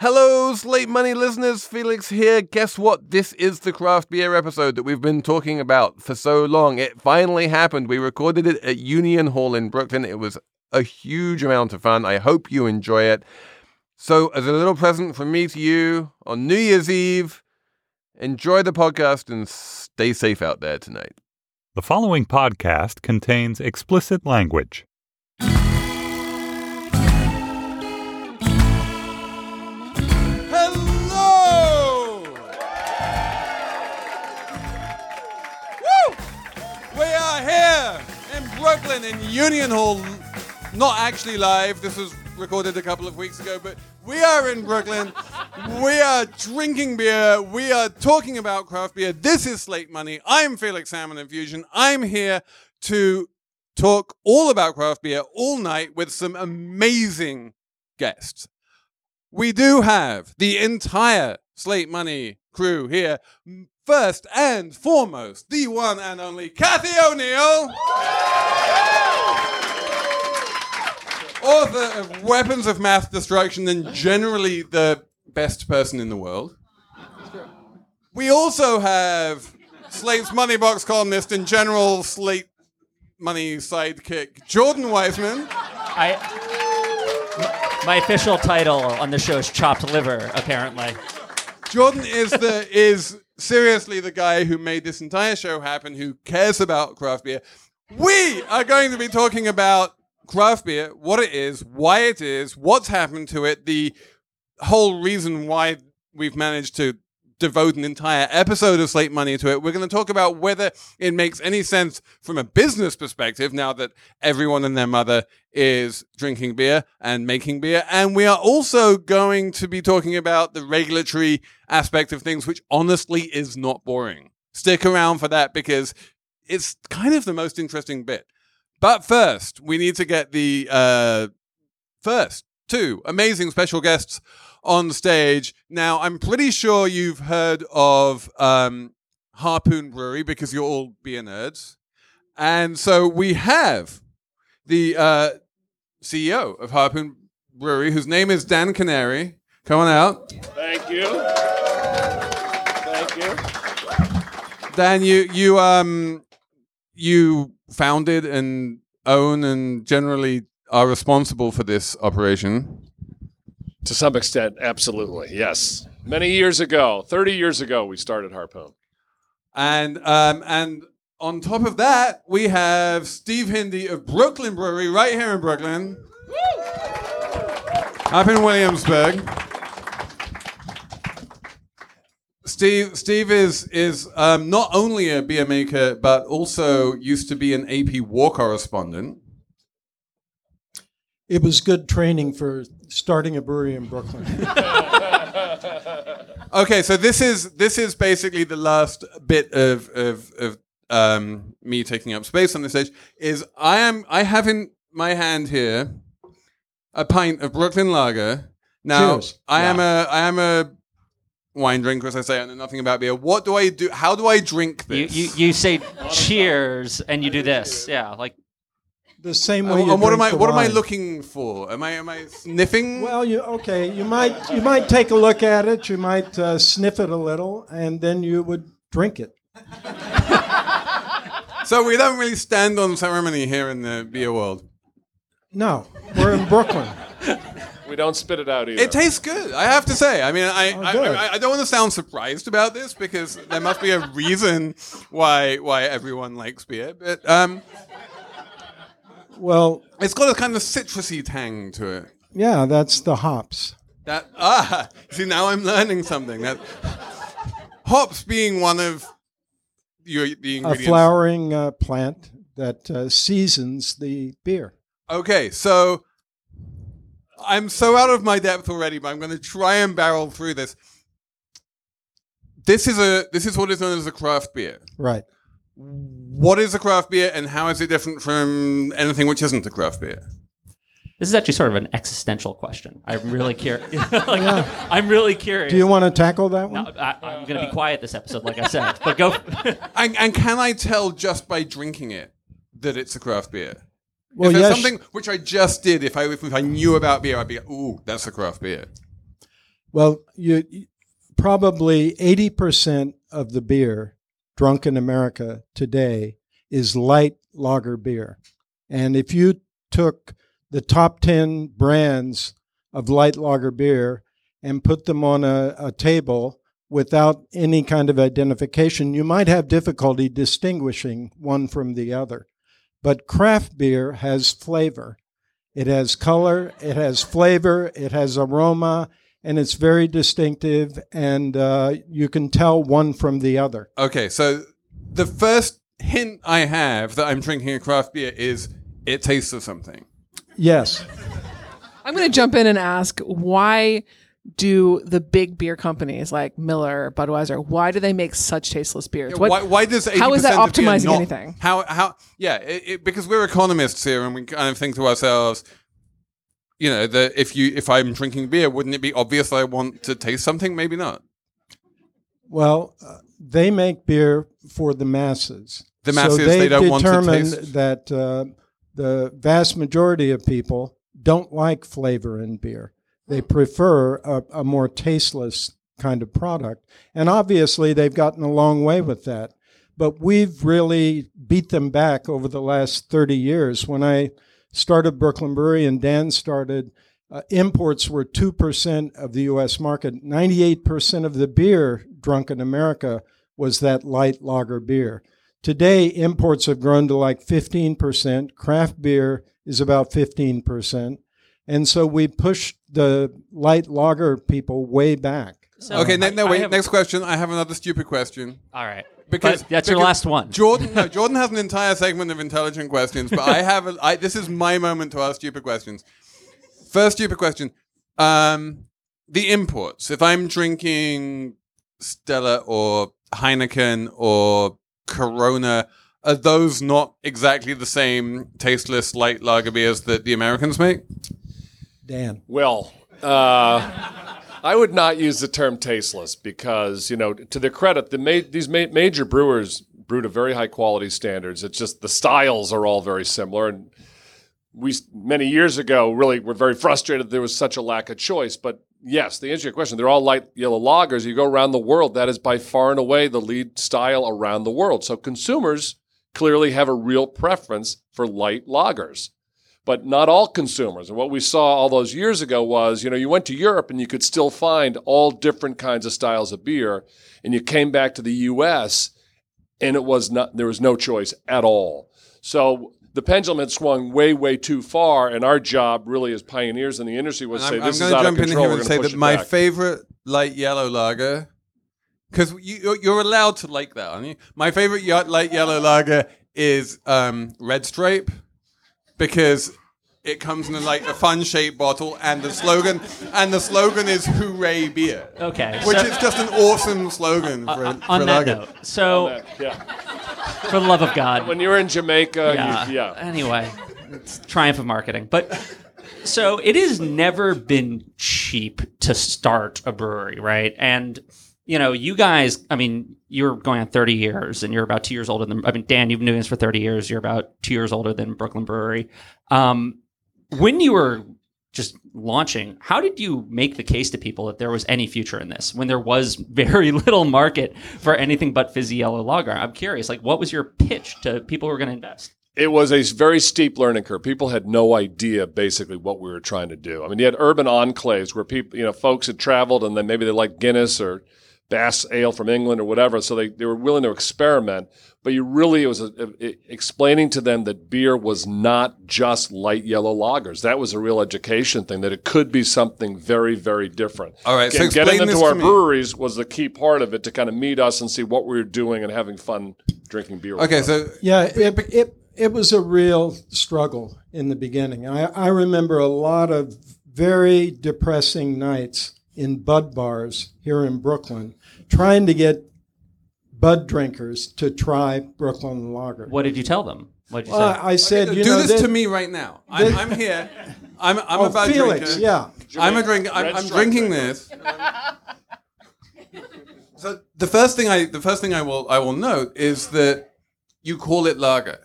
Hello, Slate Money listeners. Felix here. Guess what? This is the craft beer episode that we've been talking about for so long. It finally happened. We recorded it at Union Hall in Brooklyn. It was a huge amount of fun. I hope you enjoy it. So, as a little present from me to you on New Year's Eve, enjoy the podcast and stay safe out there tonight. The following podcast contains explicit language. Brooklyn in Union Hall. Not actually live. This was recorded a couple of weeks ago, but we are in Brooklyn. we are drinking beer. We are talking about craft beer. This is Slate Money. I'm Felix Salmon Infusion. I'm here to talk all about craft beer all night with some amazing guests. We do have the entire Slate Money crew here. First and foremost, the one and only Cathy O'Neil. Author of Weapons of Math Destruction and generally the best person in the world. We also have Slate's Money Box columnist and general Slate Money sidekick, Jordan Weissmann. I my official title on the show is chopped liver, apparently. Jordan is the is seriously the guy who made this entire show happen, who cares about craft beer. We are going to be talking about craft beer, what it is, why it is, what's happened to it, the whole reason why we've managed to devote an entire episode of Slate Money to it. We're going to talk about whether it makes any sense from a business perspective now that everyone and their mother is drinking beer and making beer. And we are also going to be talking about the regulatory aspect of things, which honestly is not boring. Stick around for that because it's kind of the most interesting bit. But first, we need to get the uh, first two amazing special guests on stage. Now, I'm pretty sure you've heard of um, Harpoon Brewery because you're all beer nerds. And so we have the uh, CEO of Harpoon Brewery, whose name is Dan Kenary. Come on out. Thank you. Thank you. Dan, you you um you founded and own and generally are responsible for this operation. To some extent, absolutely. Yes. Many years ago, 30 years ago, we started Harpoon. And um, and on top of that, we have Steve Hindy of Brooklyn Brewery right here in Brooklyn. Up in Williamsburg. Steve Steve is is um, not only a beer maker but also used to be an AP war correspondent. It was good training for starting a brewery in Brooklyn. Okay, so this is this is basically the last bit of of, of um, me taking up space on the stage. Is I am I have in my hand here a pint of Brooklyn Lager. Now Cheers. I am a I am a wine drinker, as I say. I know nothing about beer. What do I do? How do I drink You, this? you you say cheers and you do this. Yeah, like The same way you and what am I the what am I looking for? Am I am I sniffing? Well, you okay? You might you might take a look at it. You might uh, sniff it a little, and then you would drink it. So we don't really stand on ceremony here in the beer world. No, we're in Brooklyn. We don't spit it out either. It tastes good. I have to say. I mean, I, Oh, I. I, I don't want to sound surprised about this because there must be a reason why why everyone likes beer. But um, Well, it's got a kind of citrusy tang to it. yeah, that's the hops. That ah, see now I'm learning something. That hops being one of your the A flowering uh, plant that uh, seasons the beer. Okay, so I'm so out of my depth already, but I'm going to try and barrel through this. This is a this is what is known as a craft beer. Right. What is a craft beer, and how is it different from anything which isn't a craft beer? This is actually sort of an existential question. I'm really curious. like, I'm really curious. Do you want to tackle that one? I, I'm going to be quiet this episode, like I said. But go. And, and can I tell just by drinking it that it's a craft beer? well, if yes. something which I just did, if I if I knew about beer, I'd be like, ooh, that's a craft beer. Well, you you- probably 80% of the beer drunk in America today is light lager beer. And if you took the top 10 brands of light lager beer and put them on a, a table without any kind of identification, you might have difficulty distinguishing one from the other. But craft beer has flavor. It has color, it has flavor, it has aroma, and it's very distinctive, and uh, you can tell one from the other. Okay, so the first hint I have that I'm drinking a craft beer is it tastes of something. Yes. I'm going to jump in and ask why do the big beer companies like Miller, Budweiser, why do they make such tasteless beers? What- why, why does 80% how is that optimizing not- anything? How how yeah, it, it, because we're economists here and we kind of think to ourselves, you know, that if you if I'm drinking beer, wouldn't it be obvious that I want to taste something? Maybe not. Well, uh, they make beer for the masses. The masses, so they they've don't want to determined taste- that uh, the vast majority of people don't like flavor in beer. They prefer a, a more tasteless kind of product. And obviously, they've gotten a long way with that. But we've really beat them back over the last 30 years. When I started Brooklyn Brewery and Dan started, uh, imports were 2% of the US market. 98% of the beer drunk in America was that light lager beer. Today, imports have grown to like 15%. Craft beer is about 15%. And so we pushed the light lager people way back. So, okay, no, I- no wait. have- next question. I have another stupid question. All right. Because But that's your last one. Jordan, no, Jordan has an entire segment of intelligent questions, but I have. A, I, this is my moment to ask stupid questions. First stupid question: um, the imports. If I'm drinking Stella or Heineken or Corona, are those not exactly the same tasteless light lager beers that the Americans make? Dan. Well, uh, I would not use the term tasteless because, you know, to their credit, the ma- these ma- major brewers brew to very high quality standards. It's just the styles are all very similar. And we, many years ago, really were very frustrated there was such a lack of choice. But yes, the answer to your question, they're all light yellow lagers. You go around the world, that is by far and away the lead style around the world. So consumers clearly have a real preference for light lagers but not all consumers. And what we saw all those years ago was, you know, you went to Europe and you could still find all different kinds of styles of beer, and you came back to the U.S. and it was not there was no choice at all. So the pendulum had swung way, way too far, and our job really as pioneers in the industry was to say I'm, this I'm is going to of jump in here We're and say push that it my back. favorite light yellow lager, because you, you're allowed to like that, aren't you? My favorite light yellow lager is um, Red Stripe, because it comes in a, like a fun shaped bottle, and the slogan and the slogan is "Hooray beer," Okay. which so, is just an awesome slogan for, a- for on a that lager. note, so yeah. For the love of God, When you were in Jamaica, yeah. you, yeah. Anyway, it's triumph of marketing. But so it has never been cheap to start a brewery, right? And you know, you guys, I mean, you're going on 30 years and you're about two years older than, I mean, Dan, you've been doing this for 30 years. You're about two years older than Brooklyn Brewery. Um, when you were just launching, how did you make the case to people that there was any future in this when there was very little market for anything but fizzy yellow lager? I'm curious, like, what was your pitch to people who were going to invest? It was a very steep learning curve. People had no idea basically what we were trying to do. I mean, you had urban enclaves where people, you know, folks had traveled and then maybe they liked Guinness or Bass Ale from England or whatever. So they, they were willing to experiment. But you really, it was a, a- explaining to them that beer was not just light yellow lagers. That was a real education thing, that it could be something very, very different. All right, so getting explain them to our me. breweries was the key part of it to kind of meet us and see what we were doing and having fun drinking beer. with Okay, us. so Yeah, it, it, it was a real struggle in the beginning. I, I remember a lot of very depressing nights in bud bars here in Brooklyn, trying to get bud drinkers to try Brooklyn Lager. What did you tell them? What did you Well, say? I said, you Do know, this that- to me right now. I'm, I'm here. I'm, I'm Oh, a bud Felix, drinker. yeah. I'm a drink. I'm, I'm drinking drinker. this. so the first thing I the first thing I will I will note is that you call it lager.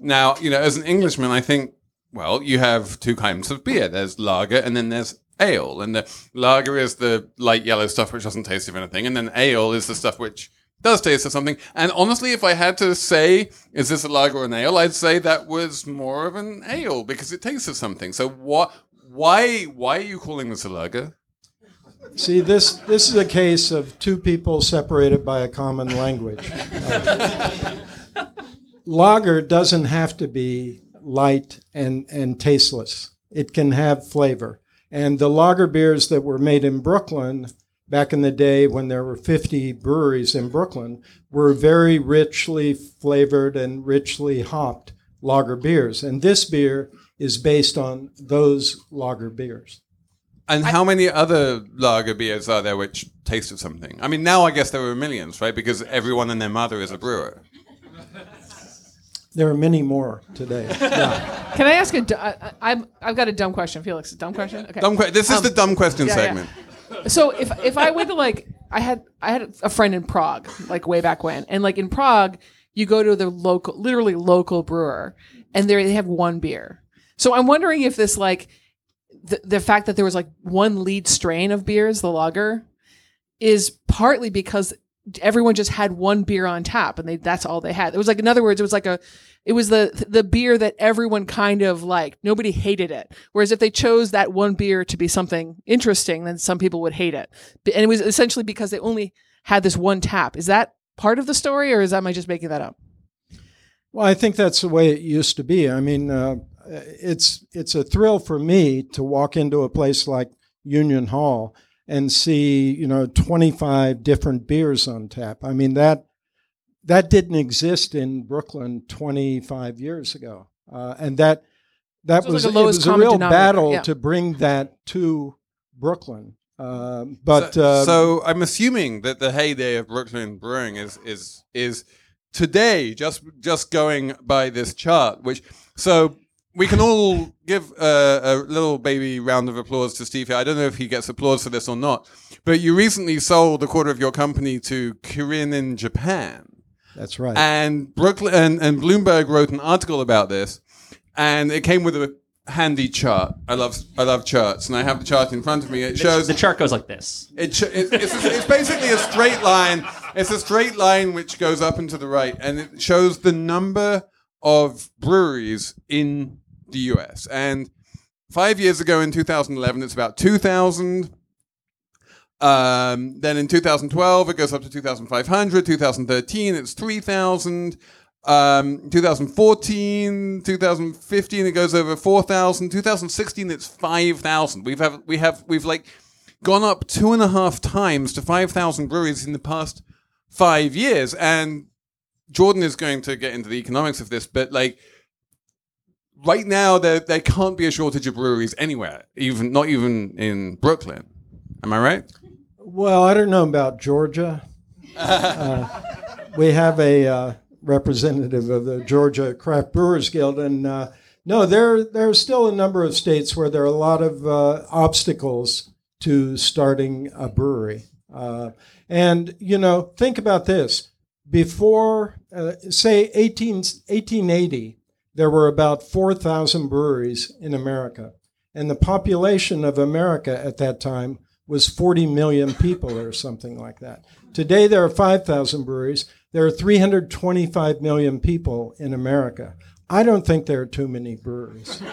Now you know as an Englishman I think well you have two kinds of beer. There's lager and then there's ale. And the lager is the light yellow stuff which doesn't taste of anything, and then ale is the stuff which does taste of something. And honestly, if I had to say, is this a lager or an ale, I'd say that was more of an ale because it tastes of something. So what? Why? Why are you calling this a lager? See, this this is a case of two people separated by a common language. Uh, lager doesn't have to be light and, and tasteless. It can have flavor. And the lager beers that were made in Brooklyn back in the day when there were 50 breweries in Brooklyn were very richly flavored and richly hopped lager beers. And this beer is based on those lager beers. And how many other lager beers are there which taste of something? I mean, now I guess there are millions, right? Because everyone and their mother is a brewer. There are many more today. Yeah. Can I ask a? du- I, I'm I've got a dumb question, Felix. A dumb question. Okay. Dumb que- this is Um, the dumb question yeah, yeah. So if if I went to like I had I had a friend in Prague like way back when, and like in Prague you go to the local, literally local brewer, and there they have one beer. So I'm wondering if this like the the fact that there was like one lead strain of beers, the lager, is partly because everyone just had one beer on tap and they that's all they had. It was like in other words, it was like a it was the the beer that everyone kind of liked. Nobody hated it. Whereas if they chose that one beer to be something interesting, then some people would hate it. And it was essentially because they only had this one tap. Is that part of the story or is that am I just making that up? Well, I think that's the way it used to be. I mean, uh, it's it's a thrill for me to walk into a place like Union Hall and see you know 25 different beers on tap. I mean that that didn't exist in Brooklyn 25 years ago, uh, and that that So was like a it was a real battle yeah. to bring that to Brooklyn. Um but so, uh, so I'm assuming that the heyday of Brooklyn brewing is is is today. Just just going by this chart, which so we can all give a, a little baby round of applause to Steve here. I don't know if he gets applause for this or not, but you recently sold a quarter of your company to Kirin in Japan. that's right. And Brooklyn and, and Bloomberg wrote an article about this, and it came with a handy chart. I love I love charts, and I have the chart in front of me. It shows the chart goes like this. it sh- it, it's, it's basically a straight line. It's a straight line which goes up and to the right, and it shows the number of breweries in the U.S. And five years ago, in 2011, it's about 2,000. Um, then in 2012, it goes up to 2,500. 2013, it's 3,000. Um, 2014, 2015, it goes over 4,000. 2016, it's 5,000. We've have we have we've like gone up two and a half times to 5,000 breweries in the past five years. And Jordan is going to get into the economics of this, but like right now, there, there can't be a shortage of breweries anywhere, even not even in Brooklyn. Am I right? Well, I don't know about Georgia. Uh, we have a uh, representative of the Georgia Craft Brewers Guild, and uh, no, there there are still a number of states where there are a lot of uh, obstacles to starting a brewery. Uh, and you know, think about this: before, uh, say, 18, 1880, there were about four thousand breweries in America, and the population of America at that time was 40 million people or something like that. Today there are 5,000 breweries. There are 325 million people in America. I don't think there are too many breweries.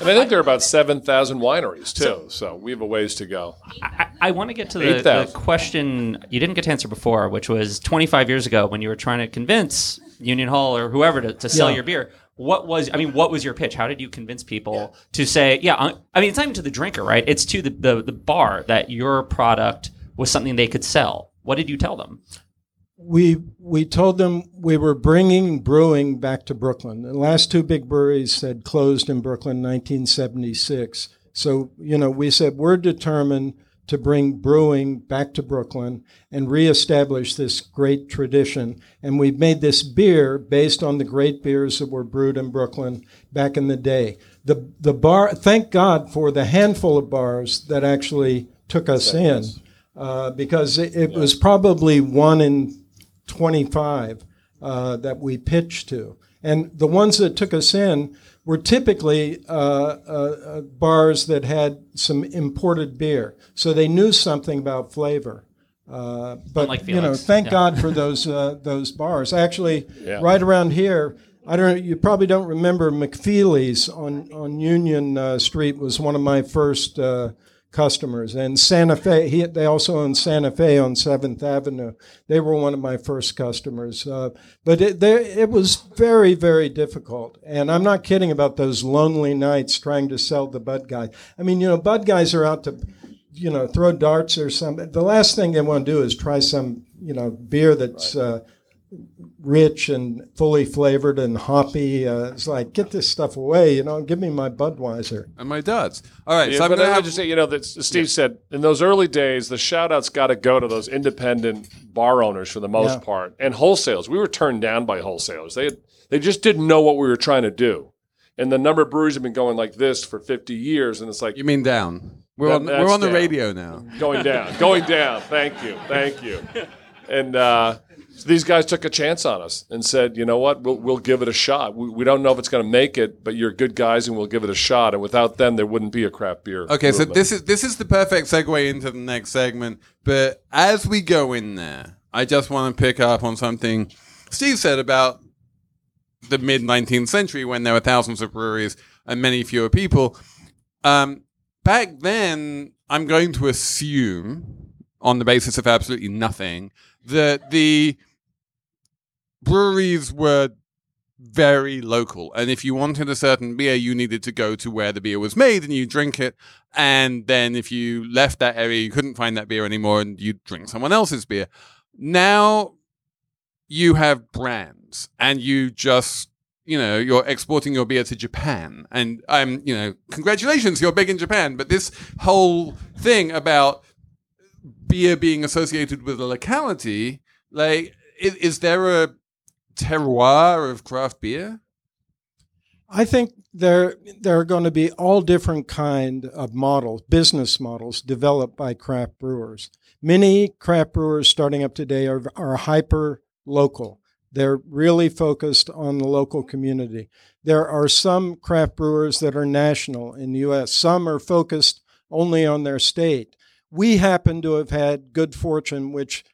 And I think there are about 7,000 wineries, too. So, we have a ways to go. I, I want to get to the, the question you didn't get to answer before, which was 25 years ago when you were trying to convince Union Hall or whoever to, to sell Yeah. your beer. What was, I mean, what was your pitch? How did you convince people to say, yeah, I, I mean, it's not even to the drinker, right? It's to the, the, the bar that your product was something they could sell. What did you tell them? we we told them we were bringing brewing back to Brooklyn. The last two big breweries had closed in Brooklyn in 1976. So you know, we said we're determined to bring brewing back to Brooklyn and reestablish this great tradition. And we've made this beer based on the great beers that were brewed in Brooklyn back in the day. The the bar, thank God for the handful of bars that actually took us in, uh, because it, it was probably one in 25 uh, that we pitched to. And the ones that took us in were typically uh, uh, uh, bars that had some imported beer. So they knew something about flavor. Uh, but Unlike you know, thank Yeah. God for those uh, those bars. Actually, Yeah. right around here, I don't. You probably don't remember McFeely's on on Union uh, Street was one of my first uh, customers, and Santa Fe. He, they also own Santa Fe on Seventh Avenue. They were one of my first customers. Uh, but it, there, it was very very difficult, and I'm not kidding about those lonely nights trying to sell the Bud Guy. I mean, you know, Bud guys are out to you know, throw darts or something. The last thing they want to do is try some, you know, beer that's uh, rich and fully flavored and hoppy. Uh, it's like, get this stuff away, you know, give me my Budweiser. And my duds. All right, Yeah, so I'm but going to I have would just say, you know, that Steve said in those early days, the shout outs got to go to those independent bar owners for the most Yeah. part and wholesalers. We were turned down by wholesalers. They, they just didn't know what we were trying to do. And the number of breweries have been going like this for 50 years. And it's like You mean down? We're That- on. We're on the down. radio now. going down, going down. Thank you. Thank you. And uh, so these guys took a chance on us and said, you know what, we'll, we'll give it a shot. We, we don't know if it's going to make it, but you're good guys and we'll give it a shot. And without them, there wouldn't be a craft beer. Okay, so movement. this is this is the perfect segue into the next segment. But as we go in there, I just want to pick up on something Steve said about the mid 19th century when there were thousands of breweries and many fewer people. Um, back then, I'm going to assume, on the basis of absolutely nothing, that the breweries were very local. And if you wanted a certain beer, you needed to go to where the beer was made and you drink it. And then if you left that area, you couldn't find that beer anymore and you'd drink someone else's beer. Now you have brands and you just you know you're exporting your beer to Japan and I'm you know congratulations you're big in Japan but this whole thing about beer being associated with a locality like is, is there a terroir of craft beer I think there there are going to be all different kind of models, business models developed by craft brewers. Many craft brewers starting up today are are hyper local. They're really focused on the local community. There are some craft brewers that are national in the U.S. Some are focused only on their state. We happen to have had good fortune, which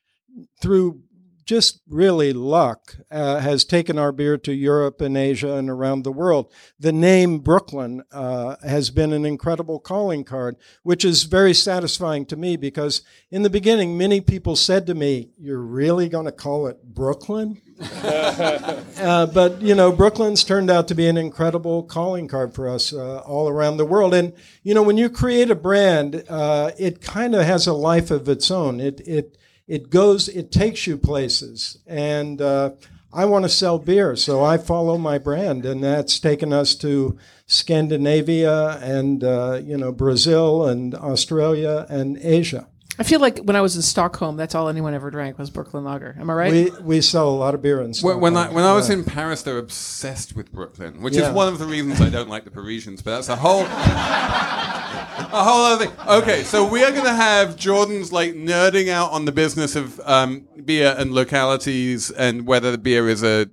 through just really luck uh, has taken our beer to Europe and Asia and around the world. The name Brooklyn uh, has been an incredible calling card, which is very satisfying to me because in the beginning, many people said to me, You're really going to call it Brooklyn? uh, but, you know, Brooklyn's turned out to be an incredible calling card for us uh, all around the world. And, you know, when you create a brand, uh, it kind of has a life of its own. It, it, it goes, it takes you places. And uh, I want to sell beer, so I follow my brand, and that's taken us to Scandinavia and uh, you know Brazil and Australia and Asia. I feel like when I was in Stockholm, that's all anyone ever drank was Brooklyn Lager. Am I right? We we sell a lot of beer in Stockholm. when I when I was Yeah. in Paris, they were obsessed with Brooklyn, which Yeah. is one of the reasons I don't like the Parisians. But that's a whole a whole other thing. Okay, so we are going to have Jordan's like nerding out on the business of um, beer and localities and whether the beer is a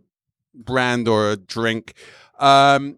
brand or a drink. Um,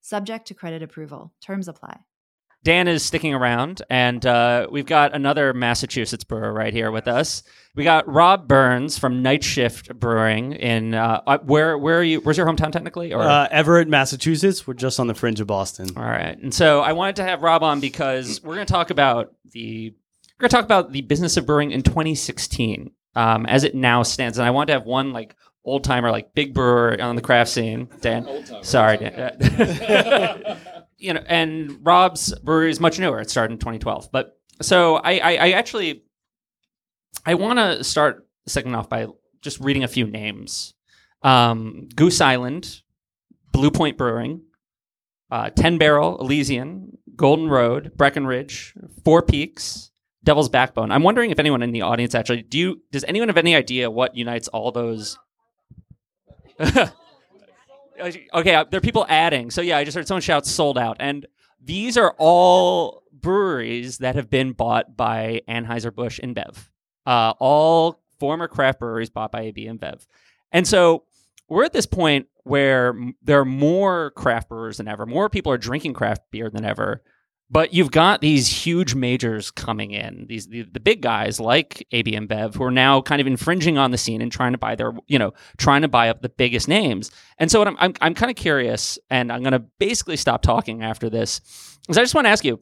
Subject to credit approval. Terms apply. Dan is sticking around, and uh, we've got another Massachusetts brewer right here with us. We got Rob Burns from Night Shift Brewing in uh, uh, where where are you? Where's your hometown technically? Or Uh, Everett, Massachusetts. We're just on the fringe of Boston. all right. And so I wanted to have Rob on because we're going to talk about the we're going to talk about the business of brewing in 2016 um, as it now stands. And I wanted to have one like old timer, like big brewer on the craft scene. Dan, sorry, Dan. you know, and Rob's brewery is much newer. It started in 2012. But so I, I, I actually I want to start second off by just reading a few names. Um, Goose Island, Blue Point Brewing, uh, Ten Barrel, Elysian, Golden Road, Breckenridge, Four Peaks, Devil's Backbone. I'm wondering if anyone in the audience actually do you does anyone have any idea what unites all those? okay, uh, there are people adding. So yeah, I just heard someone shout "sold out," and these are all breweries that have been bought by Anheuser Busch InBev. Uh, all former craft breweries bought by AB InBev, and so we're at this point where there are more craft brewers than ever. More people are drinking craft beer than ever. But you've got these huge majors coming in, these the, the big guys like AB InBev, who are now kind of infringing on the scene and trying to buy their, you know, trying to buy up the biggest names. And so I'm I'm, I'm kind of curious, and I'm going to basically stop talking after this, is I just want to ask you,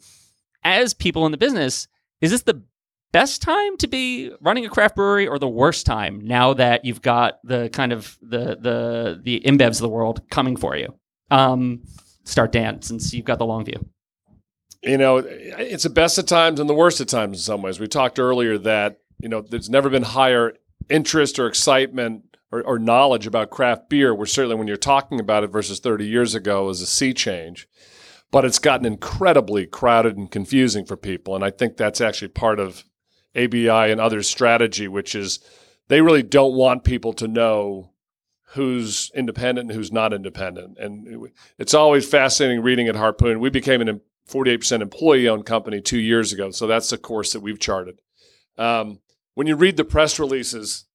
as people in the business, is this the best time to be running a craft brewery or the worst time now that you've got the kind of the the the InBevs of the world coming for you? Um, start Dan, since you've got the long view. You know, it's the best of times and the worst of times in some ways. We talked earlier that, you know, there's never been higher interest or excitement or, or knowledge about craft beer. Where certainly when you're talking about it versus 30 years ago is a sea change. But it's gotten incredibly crowded and confusing for people. And I think that's actually part of ABI and others' strategy, which is they really don't want people to know who's independent and who's not independent. And it's always fascinating reading at Harpoon. We became an 48% employee owned company two years ago. So that's the course that we've charted. Um, when you read the press releases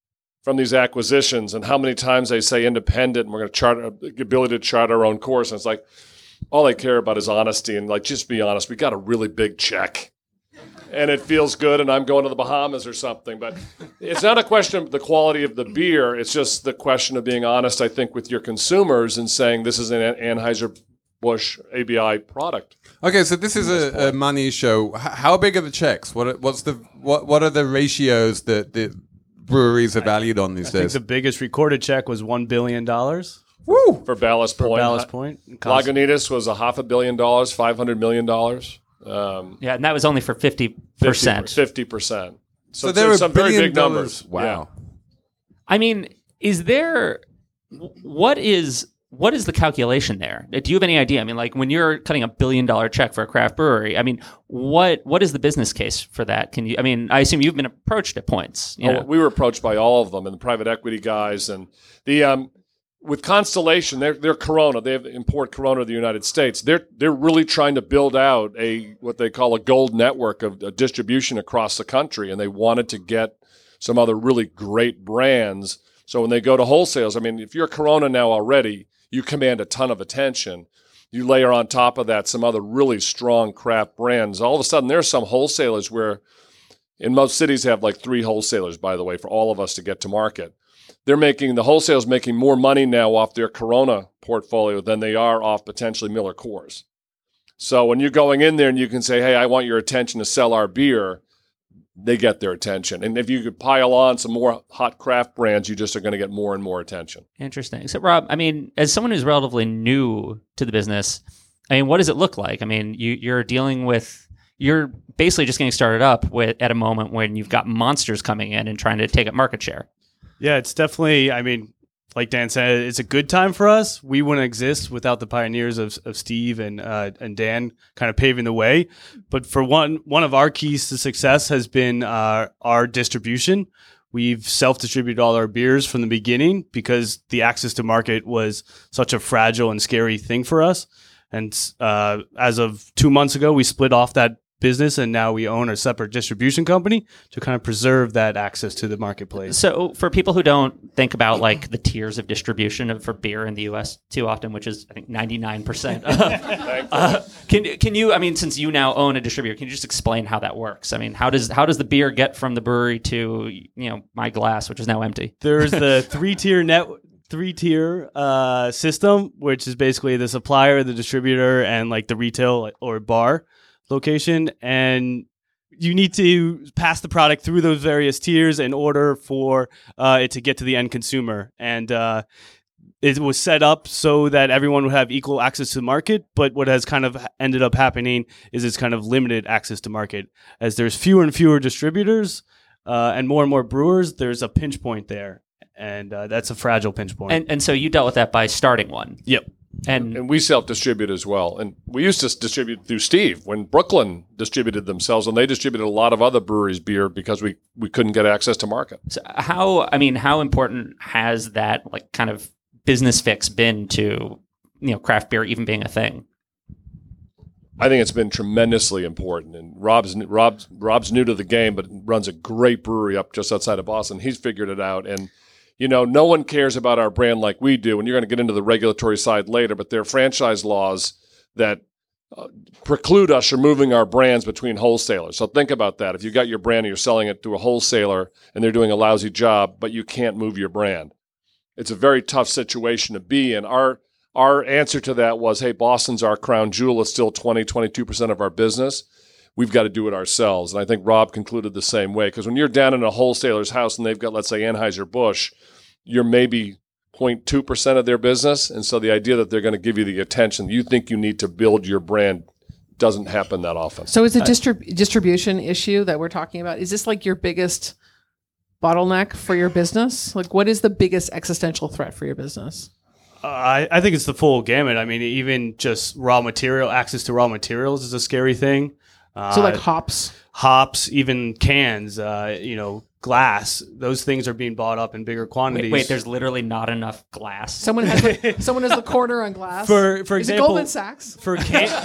from these acquisitions and how many times they say independent and we're going to chart the ability to chart our own course, and it's like all they care about is honesty and like just be honest. We got a really big check and it feels good and I'm going to the Bahamas or something. But it's not a question of the quality of the beer. It's just the question of being honest, I think, with your consumers and saying this is an Anheuser-Busch ABI product. Okay, so this is a, a money show. H- how big are the checks? What are- what's the what what are the ratios that the breweries are valued on these I think days? the biggest recorded check was one billion dollars Woo! For Ballast for Point. Ballast Point. Cost- Lagunitas was a half a billion dollars, $500 million. Um, Yeah, and that was only for fifty percent. 50%. So, So, there there are some very billion big numbers. dollars. Wow. I mean, is there what is what is the calculation there? Do you have any idea? I mean, like when you're cutting a billion dollar check for a craft brewery, I mean, what what is the business case for that? Can you? I mean, I assume you've been approached at points. You Oh, know? we were approached by all of them and the private equity guys and the um, with Constellation, they're, they're Corona. They have import Corona to the United States. They're they're really trying to build out a what they call a gold network of uh, distribution across the country, and they wanted to get some other really great brands. So when they go to wholesales, I mean, if you're Corona now already, you command a ton of attention. You layer on top of that some other really strong craft brands. All of a sudden, there's some wholesalers where in most cities have like three wholesalers, by the way, for all of us to get to market. They're making the wholesalers making more money now off their Corona portfolio than they are off potentially Miller Coors. So when you're going in there and you can say, "Hey, I want your attention to sell our beer," they get their attention. And if you could pile on some more hot craft brands, you just are going to get more and more attention. Interesting. So, Rob, I mean, as someone who's relatively new to the business, I mean, what does it look like? I mean, you, you're dealing with, you're basically just getting started up with at a moment when you've got monsters coming in and trying to take up market share. Yeah, it's definitely. I mean, like Dan said, it's a good time for us. We wouldn't exist without the pioneers of, of Steve and uh, and Dan kind of paving the way. But for one, one of our keys to success has been uh, our distribution. We've self distributed all our beers from the beginning because the access to market was such a fragile and scary thing for us. And uh, as of two months ago, we split off that business, and now we own a separate distribution company to kind of preserve that access to the marketplace. So, for people who don't think about like the tiers of distribution of, for beer in the U.S. too often, which is I think ninety nine percent, uh, can can you? I mean, since you now own a distributor, can you just explain how that works? I mean, how does how does the beer get from the brewery to you know my glass, which is now empty? There's the three tier net three tier uh, system, which is basically the supplier, the distributor, and like the retail or bar location, and you need to pass the product through those various tiers in order for uh, it to get to the end consumer. And uh, it was set up so that everyone would have equal access to the market. But what has kind of ended up happening is it's kind of limited access to market as there's fewer and fewer distributors uh, and more and more brewers. There's a pinch point there, and uh, that's a fragile pinch point. And and so you dealt with that by starting one. yep. And And we self distribute as well. And we used to distribute through Steve when Brooklyn distributed themselves, and they distributed a lot of other breweries' beer because we, we couldn't get access to market. So how I mean, how important has that like kind of business fix been to you know craft beer even being a thing? I think it's been tremendously important. And Rob's Rob's Rob's new to the game, but runs a great brewery up just outside of Boston. He's figured it out, and you know, no one cares about our brand like we do. And you're going to get into the regulatory side later, but there are franchise laws that uh, preclude us from moving our brands between wholesalers. So think about that. If you got your brand and you're selling it to a wholesaler and they're doing a lousy job, but you can't move your brand, it's a very tough situation to be in. Our our answer to that was, hey, Boston's our crown jewel. It's still 20, 22% of our business. We've got to do it ourselves. And I think Rob concluded the same way. Because when you're down in a wholesaler's house and they've got, let's say, Anheuser-Busch, you're maybe 0.2% of their business. And so the idea that they're going to give you the attention you think you need to build your brand doesn't happen that often. So is the distrib- distribution issue that we're talking about, is this like your biggest bottleneck for your business? Like what is the biggest existential threat for your business? Uh, I, I think it's the full gamut. I mean, even just raw material, access to raw materials is a scary thing. Uh, So like hops. hops, even cans, uh, you know, glass, those things are being bought up in bigger quantities. Wait, wait, there's literally not enough glass. Someone has the, someone has the corner on glass. For- for is example- it Goldman Sachs? for cans.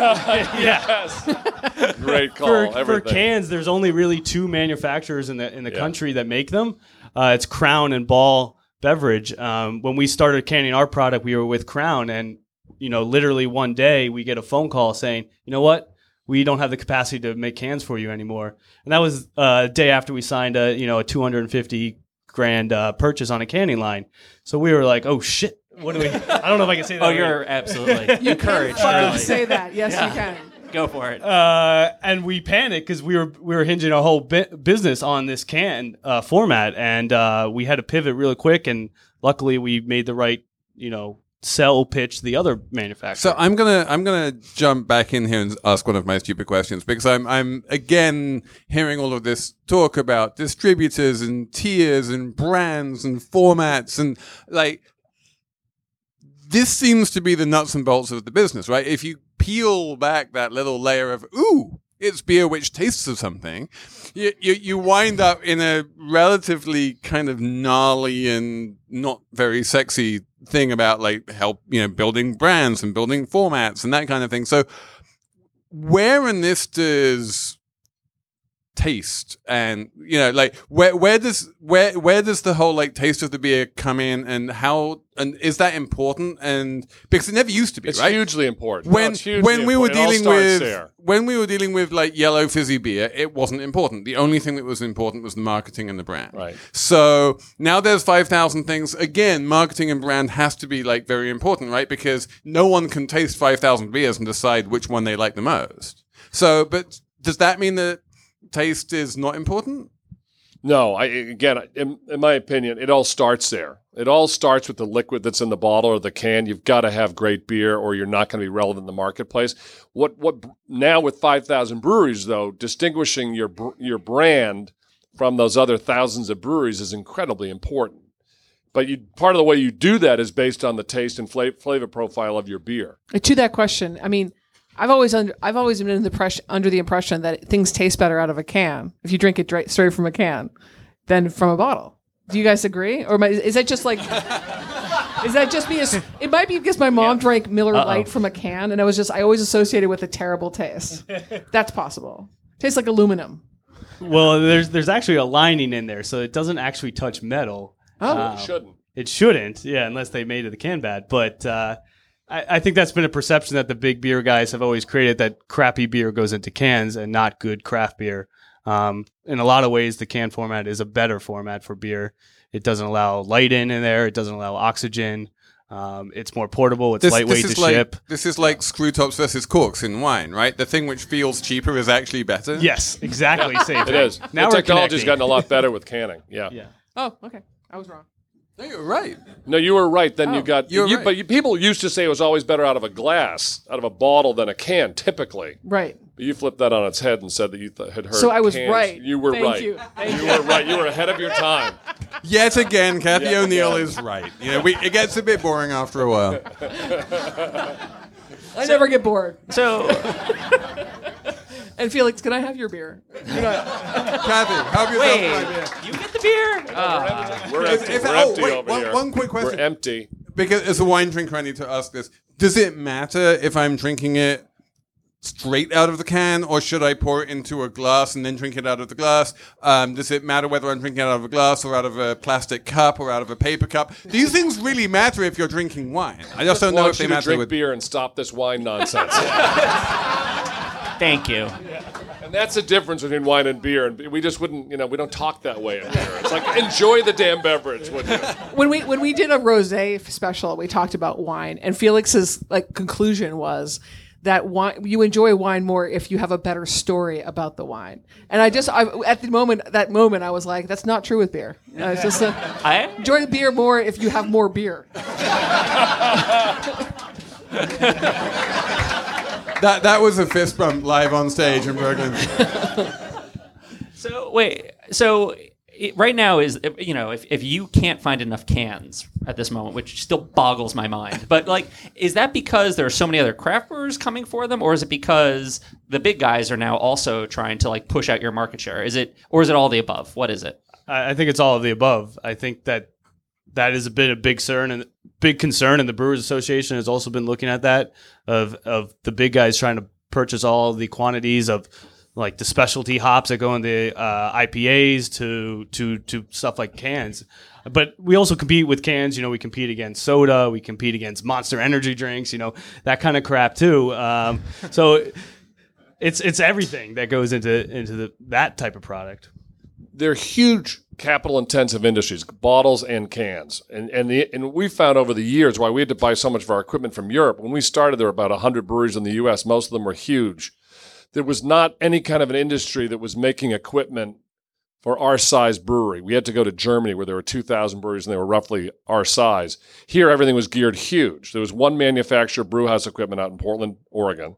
yeah. Great call. for, for cans, there's only really two manufacturers in the in the Yeah. country that make them. Uh, it's Crown and Ball Beverage. Um, when we started canning our product, we were with Crown, and you know, literally one day we get a phone call saying, you know what, we don't have the capacity to make cans for you anymore. And that was uh, a day after we signed a you know a 250 grand uh, purchase on a canning line. So we were like, oh shit. What do we? I don't know if I can say that. oh, right. you're absolutely encouraged. Fucking say that. Yes, you can. Go for it. uh, and we panicked because we were we were hinging our whole bi- business on this can uh, format, and uh, we had to pivot really quick. And luckily, we made the right you know sell pitch the other manufacturer. So I'm gonna I'm gonna jump back in here and ask one of my stupid questions because I'm I'm again hearing all of this talk about distributors and tiers and brands and formats and like this seems to be the nuts and bolts of the business, right? If you peel back that little layer of ooh, it's beer which tastes of something, you, you you wind up in a relatively kind of gnarly and not very sexy thing about like help you know building brands and building formats and that kind of thing. So where in this does taste and you know like where where does where where does the whole like taste of the beer come in and how and is that important and because it never used to be It's right hugely important. When it's hugely when we were important. All dealing with there. when we were dealing with like yellow fizzy beer, it wasn't important. The only thing that was important was the marketing and the brand. Right. So now there's five thousand things. Again, marketing and brand has to be like very important, right? Because no one can taste five thousand beers and decide which one they like the most. So, but does that mean that taste is not important? No, I again, in, in my opinion, it all starts there. It all starts with the liquid that's in the bottle or the can. You've got to have great beer, or you're not going to be relevant in the marketplace. What what now with five thousand breweries though, distinguishing your your brand from those other thousands of breweries is incredibly important. But you, part of the way you do that is based on the taste and flavor, flavor profile of your beer. To that question, I mean, I've always under, I've always been in the press, under the impression that things taste better out of a can if you drink it dra- straight from a can than from a bottle. Do you guys agree, or I- is that just like? Is that just me? It might be because my mom drank Miller Lite from a can, and I was just I always associated with a terrible taste. That's possible. Tastes like aluminum. Well, there's there's actually a lining in there, so it doesn't actually touch metal. Oh. Um, You shouldn't. It shouldn't, yeah, unless they made it the can bad. But uh, I, I think that's been a perception that the big beer guys have always created that crappy beer goes into cans and not good craft beer. Um, in a lot of ways, the can format is a better format for beer. It doesn't allow light in in there. It doesn't allow oxygen. Um, it's more portable. It's lightweight is to like, ship. This is like screw tops versus corks in wine, right? The thing which feels cheaper is actually better. Yes, exactly. Same It thing. is. Now the we're technology's connecting. gotten a lot better with canning. Yeah. Yeah. Oh, okay. I was wrong. No, you're right. No, you were right. Then Oh. you got. You're you, right. But you, people used to say it was always better out of a glass, out of a bottle, than a can, typically. Right. But you flipped that on its head and said that you th- had heard. So I was cans. right. You were Thank right. you. Thank You you. were right. You were ahead of your time. Yet again, Cathy Yet O'Neil again. is right. You know, we, it gets a bit boring after a while. I never get bored. So And Felix, can I have your beer? You know, Cathy, help yourself wait, to my beer. you get the beer? Ah. We're Is- empty. is- We're oh, empty wait, over one- here. one quick question. We're empty. Because as a wine drinker, I need to ask this: Does it matter if I'm drinking it straight out of the can, or should I pour it into a glass and then drink it out of the glass? Um, does it matter whether I'm drinking it out of a glass or out of a plastic cup or out of a paper cup? Do these things really matter if you're drinking wine. I just don't know want if they you to matter drink with. beer and stop this wine nonsense. Thank you. and that's the difference between wine and beer. And we just wouldn't, you know, we don't talk that way in here. It's like enjoy the damn beverage, would you? when we when we did a rosé special, we talked about wine, and Felix's like conclusion was that wine you enjoy wine more if you have a better story about the wine. And I just I, at the moment that moment I was like, that's not true with beer. Uh, it's just uh, I enjoy the beer more if you have more beer. That that was a fist bump live on stage in Brooklyn. So wait, so it, right now is you know if, if you can't find enough cans at this moment, which still boggles my mind, but like is that because there are so many other craft brewers coming for them, or is it because the big guys are now also trying to like push out your market share? Is it or is it all the above? What is it? I I think it's all of the above. I think that that has been a big concern and big concern, and the Brewers Association has also been looking at that of of the big guys trying to purchase all the quantities of like the specialty hops that go in the uh, IPAs to to to stuff like cans. But we also compete with cans. You know, we compete against soda, we compete against Monster Energy drinks. You know, that kind of crap too. Um, so it's it's everything that goes into into the, that type of product. they're huge capital intensive industries, bottles and cans. And and the and we found over the years why we had to buy so much of our equipment from Europe. When we started, there were about 100 breweries in the US. Most of them were huge. There was not any kind of an industry that was making equipment for our size brewery. We had to go to Germany where there were 2,000 breweries and they were roughly our size. Here, everything was geared huge. There was one manufacturer, brewhouse equipment out in Portland, Oregon.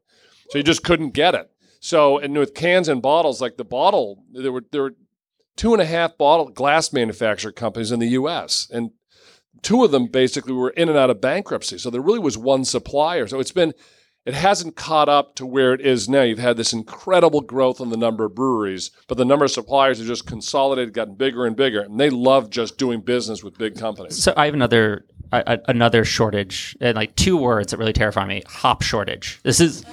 So you just couldn't get it. So, and with cans and bottles, like the bottle, there were there were two and a half bottle glass manufacturer companies in the U.S. and two of them basically were in and out of bankruptcy. So there really was one supplier. So it's been it hasn't caught up to where it is now. You've had this incredible growth in the number of breweries, but the number of suppliers have just consolidated, gotten bigger and bigger, and they love just doing business with big companies. So I have another a, a- another shortage, and like two words that really terrify me: hop shortage. This is.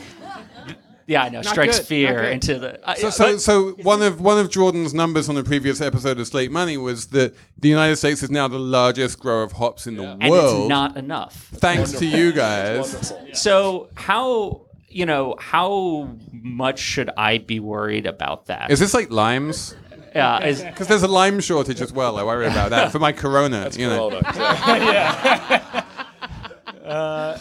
Yeah, I know. Strikes good, fear into the. I- So, uh, so, but- so one of one of Jordan's numbers on the previous episode of Slate Money was that the United States is now the largest grower of hops in the and world. it's not enough. thanks to you guys. Wonderful. So how you know how much should I be worried about that? Is this like limes? yeah, is, Because there's a lime shortage as well. I worry about that for my Corona. you know. Corona, exactly. Uh,